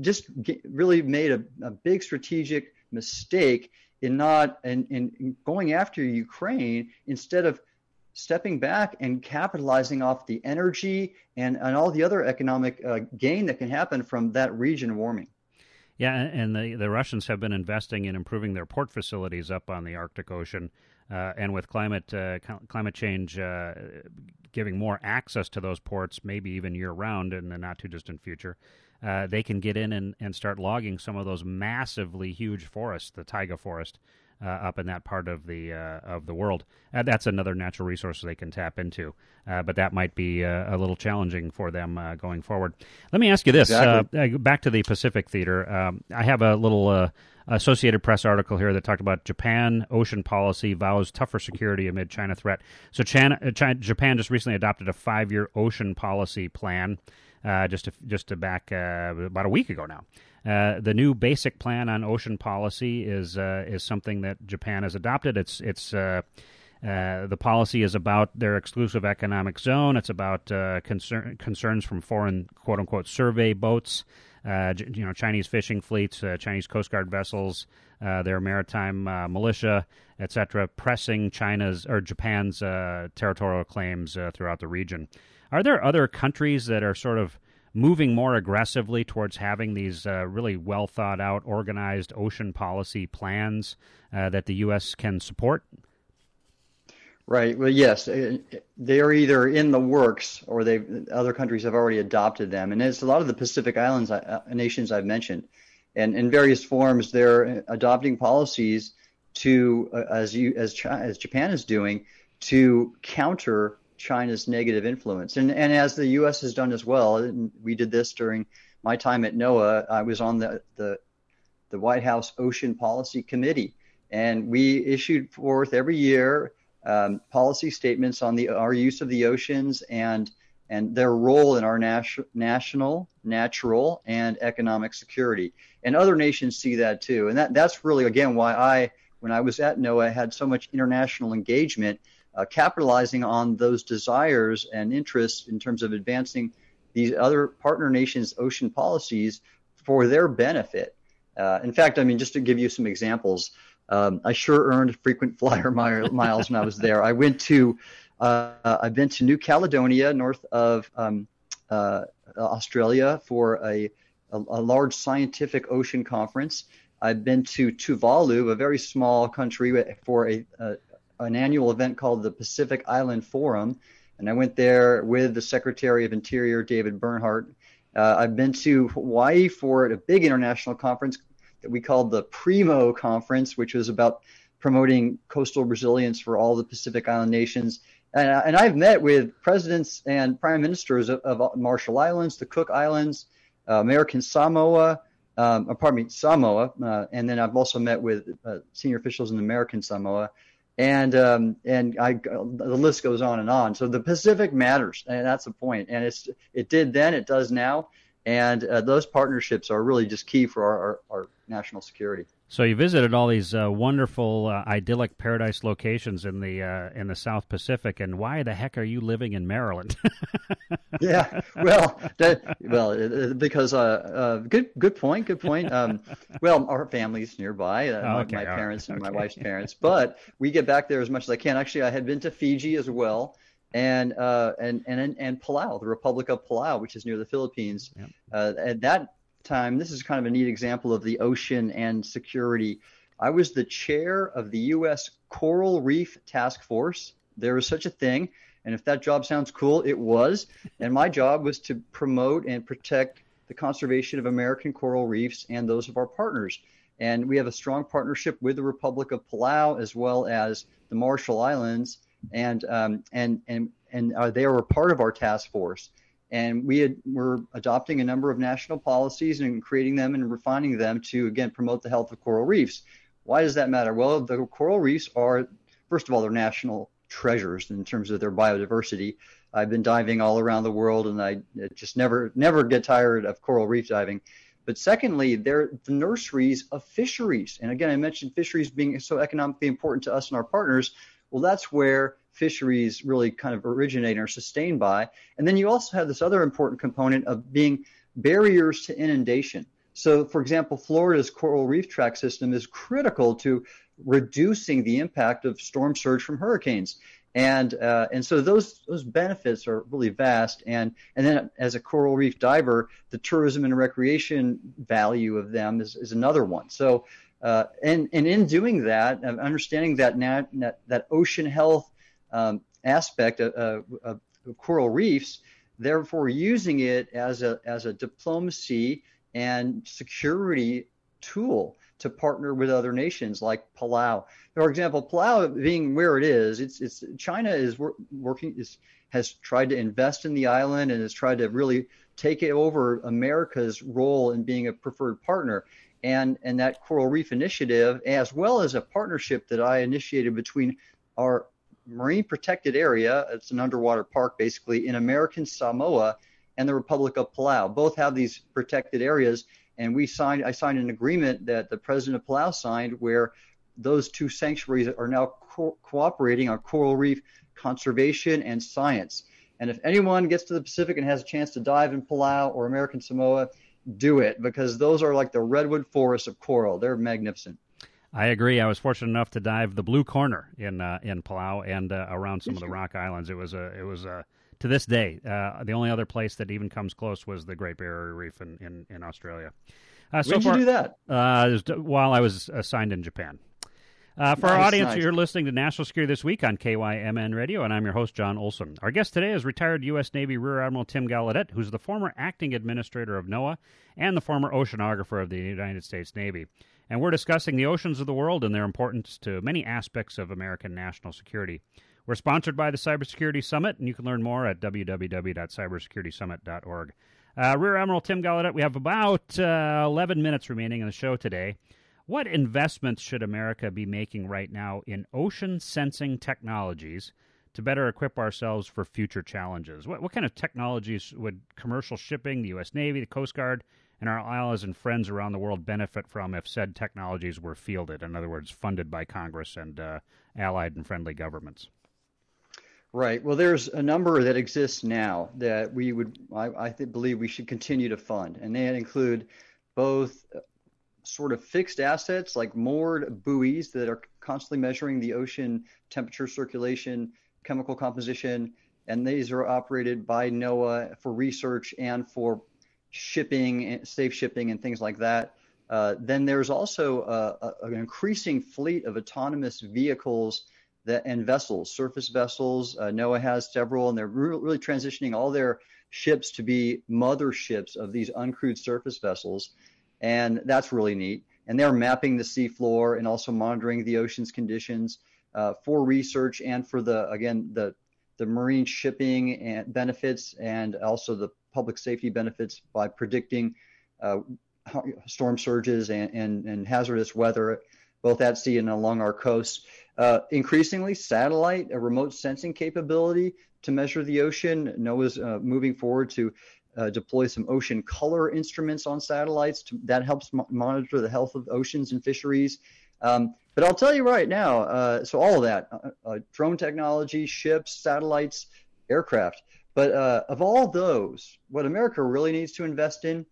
just really made a, a big strategic mistake in not in, in going after Ukraine instead of stepping back and capitalizing off the energy and, and all the other economic uh, gain that can happen from that region warming. Yeah, and the, the Russians have been investing in improving their port facilities up on the Arctic Ocean. Uh, and with climate uh, climate change uh, giving more access to those ports, maybe even year round in the not too distant future, uh, they can get in and, and start logging some of those massively huge forests, the taiga forest, uh, up in that part of the uh, of the world. Uh, that's another natural resource they can tap into, uh, but that might be uh, a little challenging for them uh, going forward. Let me ask you this: exactly. back to the Pacific Theater. Um, I have a little. Associated Press article here that talked about Japan ocean policy vows tougher security amid China threat. So China, China Japan just recently adopted a five-year ocean policy plan, uh, just to, just to back uh, about a week ago now. Uh, the new basic plan on ocean policy is uh, is something that Japan has adopted. It's it's uh, uh the policy is about their exclusive economic zone. It's about concern, concerns from foreign quote unquote survey boats. you know, Chinese fishing fleets, Chinese Coast Guard vessels, their maritime militia, etc., pressing China's or Japan's territorial claims throughout the region. Are there other countries that are sort of moving more aggressively towards having these uh, really well thought out, organized ocean policy plans uh, that the U.S. can support? Right. Well, yes, uh, they're either in the works or they other countries have already adopted them, and it's a lot of the Pacific Islands uh, nations I've mentioned, and in various forms they're adopting policies to, uh, as you as as Japan is doing, to counter China's negative influence. And, and as the U.S. has done as well, we did this during my time at NOAA, I was on the, the, the White House Ocean Policy Committee, and we issued forth every year um, policy statements on the, our use of the oceans and, and their role in our nas- national, natural, and economic security. And other nations see that too. And that, that's really, again, why I, when I was at NOAA, had so much international engagement – uh, capitalizing on those desires and interests in terms of advancing these other partner nations' ocean policies for their benefit. Uh, in fact, I mean, just to give you some examples, um, I sure earned frequent flyer miles when I was there. I went to, uh, I've been to New Caledonia, north of um, uh, Australia, for a, a, a, large scientific ocean conference. I've been to Tuvalu, a very small country, for a, a, an annual event called the Pacific Island Forum, and I went there with the Secretary of Interior, David Bernhardt. Uh, I've been to Hawaii for a big international conference that we called the Primo Conference, which was about promoting coastal resilience for all the Pacific Island nations. And, uh, and I've met with presidents and prime ministers of, of Marshall Islands, the Cook Islands, uh, American Samoa, um, pardon me, Samoa, uh, and then I've also met with uh, senior officials in American Samoa and um, and I the list goes on and on. So the Pacific matters, and that's the point. And it's it did then, it does now, and uh, those partnerships are really just key for our, our, our national security. So you visited all these uh, wonderful, uh, idyllic paradise locations in the uh, in the South Pacific, and why the heck are you living in Maryland? yeah, well, that, well, uh, because uh, uh, good good point, good point. Um, well, our family's nearby, oh, okay, my, my parents right. and my wife's parents, but we get back there as much as I can. Actually, I had been to Fiji as well and uh, and and and Palau, the Republic of Palau, which is near the Philippines. Yep. Uh, and that time, this is kind of a neat example of the ocean and security. I was the chair of the U.S. Coral Reef Task Force. There was such a thing. And if that job sounds cool, it was. And my job was to promote and protect the conservation of American coral reefs and those of our partners. And we have a strong partnership with the Republic of Palau as well as the Marshall Islands, and um, and and and uh, they are part of our task force. And we had, we're adopting a number of national policies and creating them and refining them to again promote the health of coral reefs. Why does that matter? Well, the coral reefs are first of all they're national treasures in terms of their biodiversity. I've been diving all around the world, and I just never never get tired of coral reef diving. But secondly, they're the nurseries of fisheries. And again, I mentioned fisheries being so economically important to us and our partners. Well, that's where fisheries really kind of originate are sustained by. And then you also have this other important component of being barriers to inundation. So, for example, Florida's coral reef tract system is critical to reducing the impact of storm surge from hurricanes and uh, and so those those benefits are really vast and and then as a coral reef diver the tourism and recreation value of them is, is another one so uh, and and in doing that understanding that nat, that, ocean health Um, aspect of, coral reefs therefore using it as a as a diplomacy and security tool to partner with other nations like Palau. For example, Palau being where it is, it's, it's China is working is has tried to invest in the island and has tried to really take over America's role in being a preferred partner. And and that coral reef initiative, as well as a partnership that I initiated between our marine protected area, it's an underwater park basically in American Samoa and the Republic of Palau. Both have these protected areas and we signed I signed an agreement that the president of Palau signed where those two sanctuaries are now co- cooperating on coral reef conservation and science. And if anyone gets to the Pacific and has a chance to dive in Palau or American Samoa, do it because those are like the redwood forests of coral. They're magnificent. I agree. I was fortunate enough to dive the Blue Corner in uh, in Palau and uh, around some of the Rock Islands. It was a it was a to this day, uh, the only other place that even comes close was the Great Barrier Reef in in, in Australia. Uh, so when did far, you do that? Uh, while I was assigned in Japan. Uh, for nice, our audience, nice. you're listening to National Security This Week on KYMN Radio, and I'm your host, Jon Olson. Our guest today is retired U.S. Navy Rear Admiral Tim Gallaudet, who's the former acting administrator of NOAA and the former oceanographer of the United States Navy. And we're discussing the oceans of the world and their importance to many aspects of American national security. We're sponsored by the Cybersecurity Summit, and you can learn more at www.cybersecuritysummit.org. Uh, Rear Admiral Tim Gallaudet, we have about uh, 11 minutes remaining in the show today. What investments should America be making right now in ocean sensing technologies to better equip ourselves for future challenges? What, what kind of technologies would commercial shipping, the U.S. Navy, the Coast Guard, and our allies and friends around the world benefit from if said technologies were fielded? In other words, funded by Congress and uh, allied and friendly governments. Right. Well, there's a number that exists now that we would, I, I th- believe, we should continue to fund, and they include both uh, sort of fixed assets like moored buoys that are constantly measuring the ocean temperature, circulation, chemical composition, and these are operated by NOAA for research and for shipping, safe shipping, and things like that. Uh, then there's also a, a, an increasing fleet of autonomous vehicles that, and vessels, surface vessels. Uh, NOAA has several, and they're re- really transitioning all their ships to be mother ships of these uncrewed surface vessels, and that's really neat. And they're mapping the seafloor and also monitoring the ocean's conditions uh, for research and for the again the the marine shipping and benefits and also the public safety benefits by predicting uh, storm surges and, and, and hazardous weather both at sea and along our coasts. Uh, increasingly, satellite, a remote sensing capability to measure the ocean. NOAA's uh, moving forward to uh, deploy some ocean color instruments on satellites to, that helps mo- monitor the health of oceans and fisheries. Um, but I'll tell you right now, uh, so all of that, uh, uh, drone technology, ships, satellites, aircraft. But of all those, what America really needs to invest in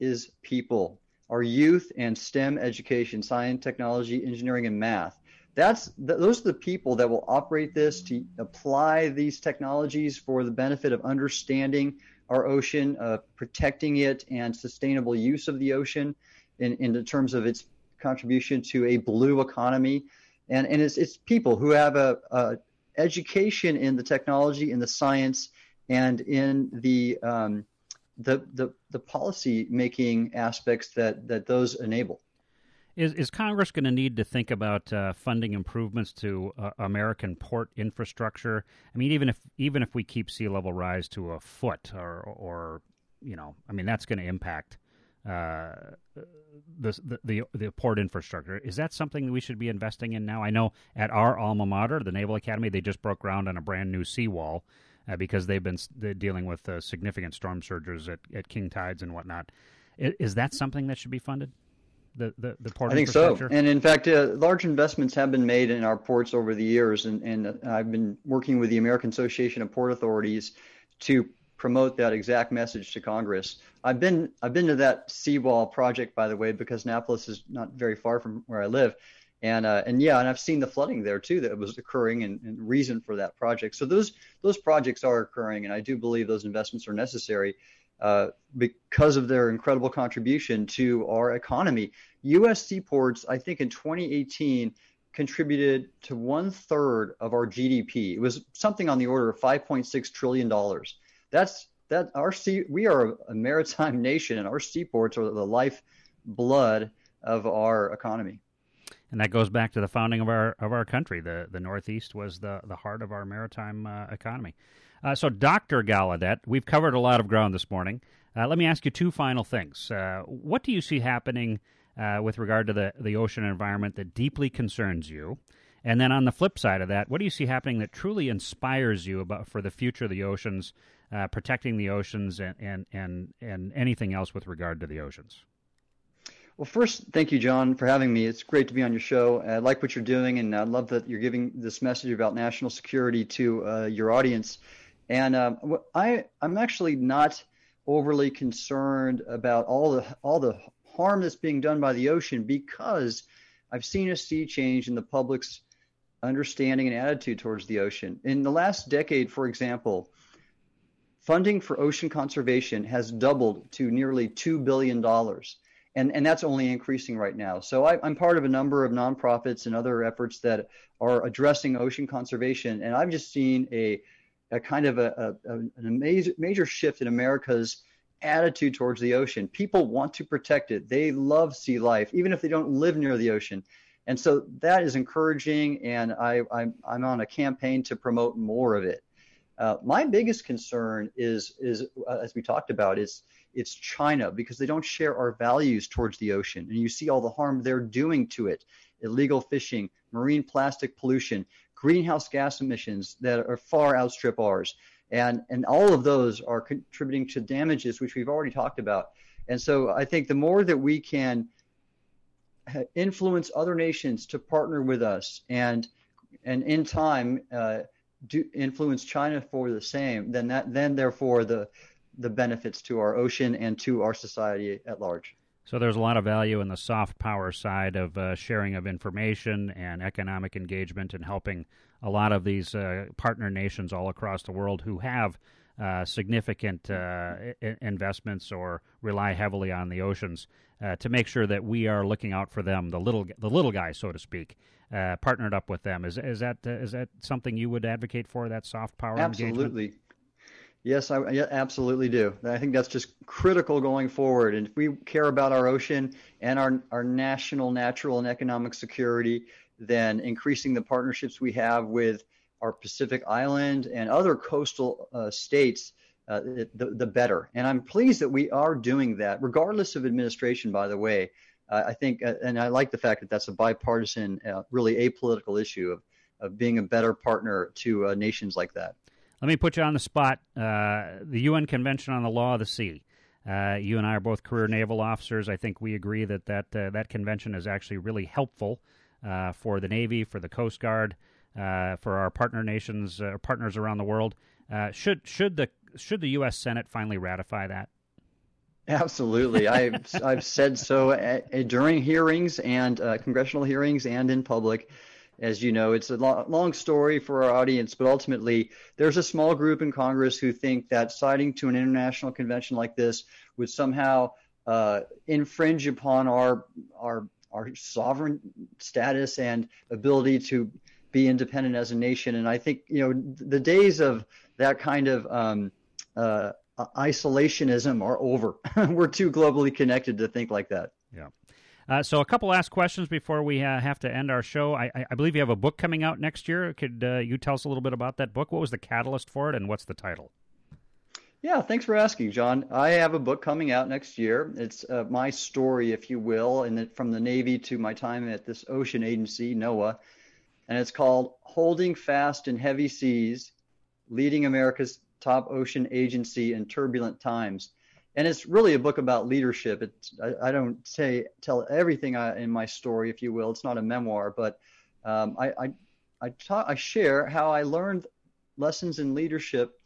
is people, our youth and STEM education, science, technology, engineering, and math that's those are the people that will operate this to apply these technologies for the benefit of understanding our ocean, uh, protecting it, and sustainable use of the ocean in, in terms of its contribution to a blue economy. And, and it's, it's people who have a, a education in the technology, in the science, and in the um, the, the the policy making aspects that that those enable. Is, is Congress going to need to think about uh, funding improvements to uh, American port infrastructure? I mean, even if even if we keep sea level rise to a foot, or or you know, I mean, that's going to impact uh, the, the the port infrastructure. Is that something we should be investing in now? I know at our alma mater, the Naval Academy, they just broke ground on a brand new seawall uh, because they've been dealing with uh, significant storm surges at, at king tides and whatnot. Is, is, that something that should be funded? The, the, the port I think so. And in fact, uh, large investments have been made in our ports over the years. And, and I've been working with the American Association of Port Authorities to promote that exact message to Congress. I've been I've been to that seawall project, by the way, because Annapolis is not very far from where I live, and uh, and yeah, and I've seen the flooding there too that was occurring and, and reason for that project. So those those projects are occurring, and I do believe those investments are necessary. Uh, because of their incredible contribution to our economy. U.S. seaports, I think in 2018, contributed to one third of our GDP. It was something on the order of 5.6 trillion dollars that's that our sea we are a maritime nation and our seaports are the life blood of our economy and that goes back to the founding of our of our country. The the northeast was the the heart of our maritime uh, economy. Uh, so dr gallaudet we've covered a lot of ground this morning. Uh, let me ask you two final things. Uh, what do you see happening uh, with regard to the the ocean environment that deeply concerns you? And then on the flip side of that, what do you see happening that truly inspires you about for the future of the oceans uh, protecting the oceans and, and, and, and anything else with regard to the oceans? Well, first, thank you, Jon, for having me. It's great to be on your show. I like what you're doing, and I love that you're giving this message about national security to uh, your audience. And um, I, I'm actually not overly concerned about all the all the harm that's being done by the ocean because I've seen a sea change in the public's understanding and attitude towards the ocean. In the last decade, for example, funding for ocean conservation has doubled to nearly $2 billion. And, and that's only increasing right now. So I, am part of a number of nonprofits and other efforts that are addressing ocean conservation. And I've just seen a, a kind of a, a, an amazing, major shift in America's attitude towards the ocean. People want to protect it. They love sea life, even if they don't live near the ocean. And so that is encouraging, and I, I'm, I'm on a campaign to promote more of it. Uh, my biggest concern is, is uh, as we talked about, is it's China because they don't share our values towards the ocean, and you see all the harm they're doing to it: illegal fishing, marine plastic pollution, greenhouse gas emissions that are far outstrip ours, and and all of those are contributing to damages which we've already talked about. And so I think the more that we can influence other nations to partner with us and and in time uh, do influence China for the same, then that then therefore the the benefits to our ocean and to our society at large. So there's a lot of value in the soft power side of uh, sharing of information and economic engagement and helping a lot of these uh, partner nations all across the world who have uh, significant uh, investments or rely heavily on the oceans uh, to make sure that we are looking out for them, the little the little guy, so to speak, uh, partnered up with them. Is is that uh, is that something you would advocate for? That soft power absolutely. Engagement? Yes, I yeah, absolutely do. I think that's just critical going forward. And if we care about our ocean and our our national, natural, and economic security, then increasing the partnerships we have with our Pacific Island and other coastal uh, states, uh, the, the better. And I'm pleased that we are doing that, regardless of administration, by the way. Uh, I think, uh, and I like the fact that that's a bipartisan, uh, really apolitical issue of, of being a better partner to uh, nations like that. Let me put you on the spot. the UN Convention on the Law of the Sea. you and I are both career naval officers. I think we agree that that, that convention is actually really helpful for the Navy, for the Coast Guard, uh, for our partner nations, uh, partners around the world. Uh, should should the should the U.S. Senate finally ratify that? Absolutely, I've I've said so at, at, during hearings and uh, congressional hearings and in public. As you know, it's a lo- long story for our audience, but ultimately, there's a small group in Congress who think that citing to an international convention like this would somehow uh, infringe upon our our our sovereign status and ability to be independent as a nation. And I think you know the days of that kind of um, uh, isolationism are over. We're too globally connected to think like that. Yeah. Uh, so, a couple last questions before we uh, have to end our show. I, I, believe you have a book coming out next year. Could uh, you tell us a little bit about that book? What was the catalyst for it, and what's the title? Yeah, thanks for asking, Jon. I have a book coming out next year. It's uh, my story, if you will, and from the Navy to my time at this ocean agency, NOAA, and it's called "Holding Fast in Heavy Seas: Leading America's Top Ocean Agency in Turbulent Times." And it's really a book about leadership. It's I, I don't say tell everything I, in my story, if you will. It's not a memoir, but um, I I I, talk, I share how I learned lessons in leadership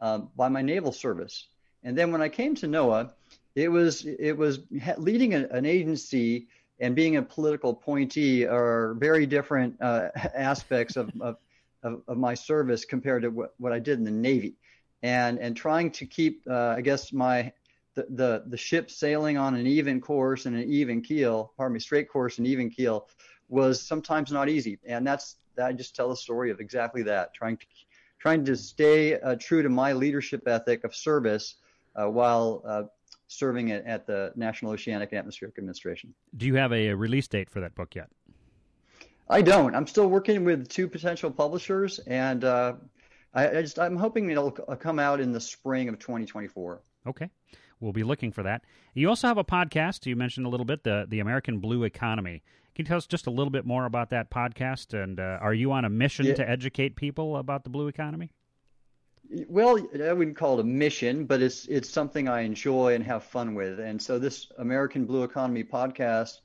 um, by my naval service, and then when I came to NOAA, it was it was leading a, an agency and being a political appointee are very different uh, aspects of, of, of, of my service compared to what, what I did in the Navy and and trying to keep uh, I guess my the, the the ship sailing on an even course and an even keel, pardon me, straight course and even keel, was sometimes not easy. And that's I just tell a story of exactly that, trying to trying to stay uh, true to my leadership ethic of service uh, while uh, serving at, at, the National Oceanic and Atmospheric Administration. Do you have a, a release date for that book yet? I don't. I'm still working with two potential publishers, and uh, I, I, just I'm hoping it'll come out in the spring of 2024. Okay we'll be looking for that. You also have a podcast. You mentioned a little bit the the American Blue Economy. Can you tell us just a little bit more about that podcast? And uh, are you on a mission yeah. to educate people about the blue economy? Well, I wouldn't call it a mission, but it's it's something I enjoy and have fun with. And so this American Blue Economy podcast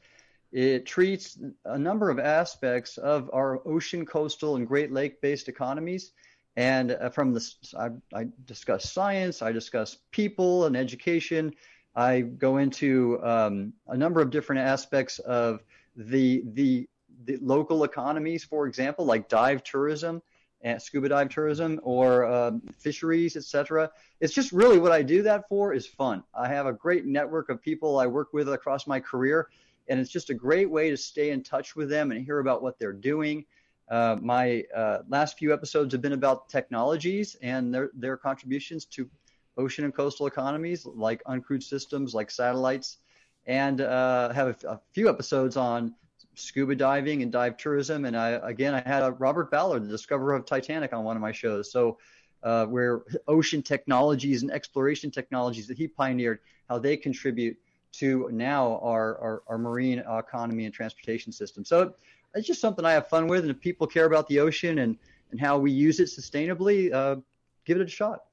it treats a number of aspects of our ocean, coastal, and Great Lake based economies and uh, from this, I, I, discuss science, I discuss people and education. I go into um, a number of different aspects of the, the, the local economies, for example, like dive tourism and scuba dive tourism or um, fisheries, etc. It's just really what I do that for is fun. I have a great network of people I work with across my career, and it's just a great way to stay in touch with them and hear about what they're doing uh, my uh, last few episodes have been about technologies and their, their contributions to ocean and coastal economies, like uncrewed systems, like satellites, and uh, have a, few episodes on scuba diving and dive tourism. And I, again, I had Robert Ballard, the discoverer of Titanic, on one of my shows. So, uh, where ocean technologies and exploration technologies that he pioneered, how they contribute to now our, our, our marine economy and transportation system. So it's just something I have fun with. And if people care about the ocean and, and how we use it sustainably, uh, give it a shot.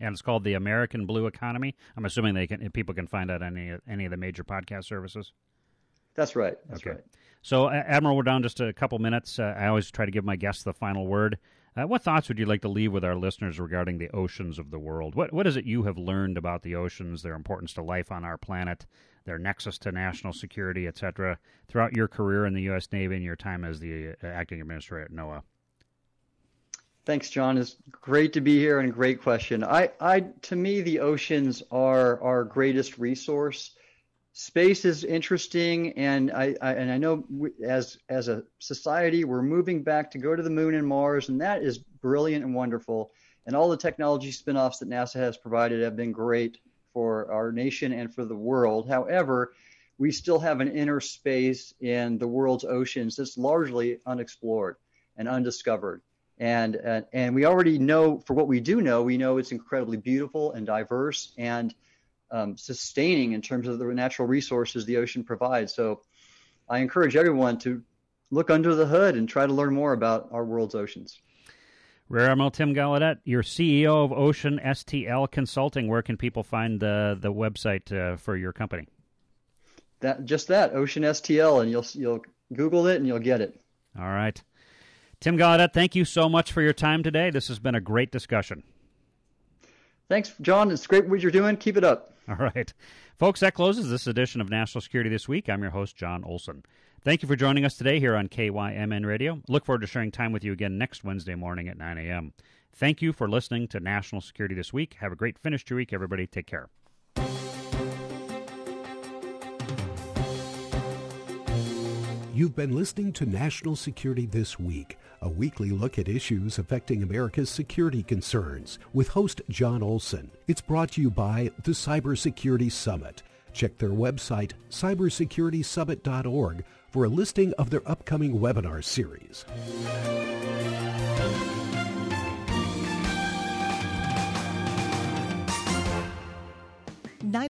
And it's called the American Blue Economy. I'm assuming they can people can find out any any of the major podcast services. That's right. That's okay. right. So, Admiral, we're down just a couple minutes. Uh, I always try to give my guests the final word. Uh, what thoughts would you like to leave with our listeners regarding the oceans of the world? What What is it you have learned about the oceans, their importance to life on our planet, their nexus to national security, etc., throughout your career in the U.S. Navy and your time as the uh, acting administrator at NOAA? Thanks, Jon. It's great to be here and a great question. I, I, to me, the oceans are our greatest resource. Space is interesting, and I, I and I know we, as as a society we're moving back to go to the moon and Mars, and that is brilliant and wonderful. And all the technology spin-offs that NASA has provided have been great for our nation and for the world. However, we still have an inner space in the world's oceans that's largely unexplored and undiscovered. And, uh, and we already know, for what we do know, we know it's incredibly beautiful and diverse and um, sustaining in terms of the natural resources the ocean provides. So I encourage everyone to look under the hood and try to learn more about our world's oceans. Admiral Tim Gallaudet, you're CEO of Ocean STL Consulting. Where can people find the the website uh, for your company? That just that Ocean STL, and you'll you'll Google it and you'll get it. All right, Tim Gallaudet, thank you so much for your time today. This has been a great discussion. Thanks, Jon. It's great what you're doing. Keep it up. All right, folks. That closes this edition of National Security This Week. I'm your host, Jon Olson. Thank you for joining us today here on KYMN Radio. Look forward to sharing time with you again next Wednesday morning at 9 a.m. Thank you for listening to National Security This Week. Have a great finish to your week, everybody. Take care. You've been listening to National Security This Week a weekly look at issues affecting America's security concerns with host Jon Olson. It's brought to you by the Cybersecurity Summit. Check their website, cybersecuritysummit.org, for a listing of their upcoming webinar series.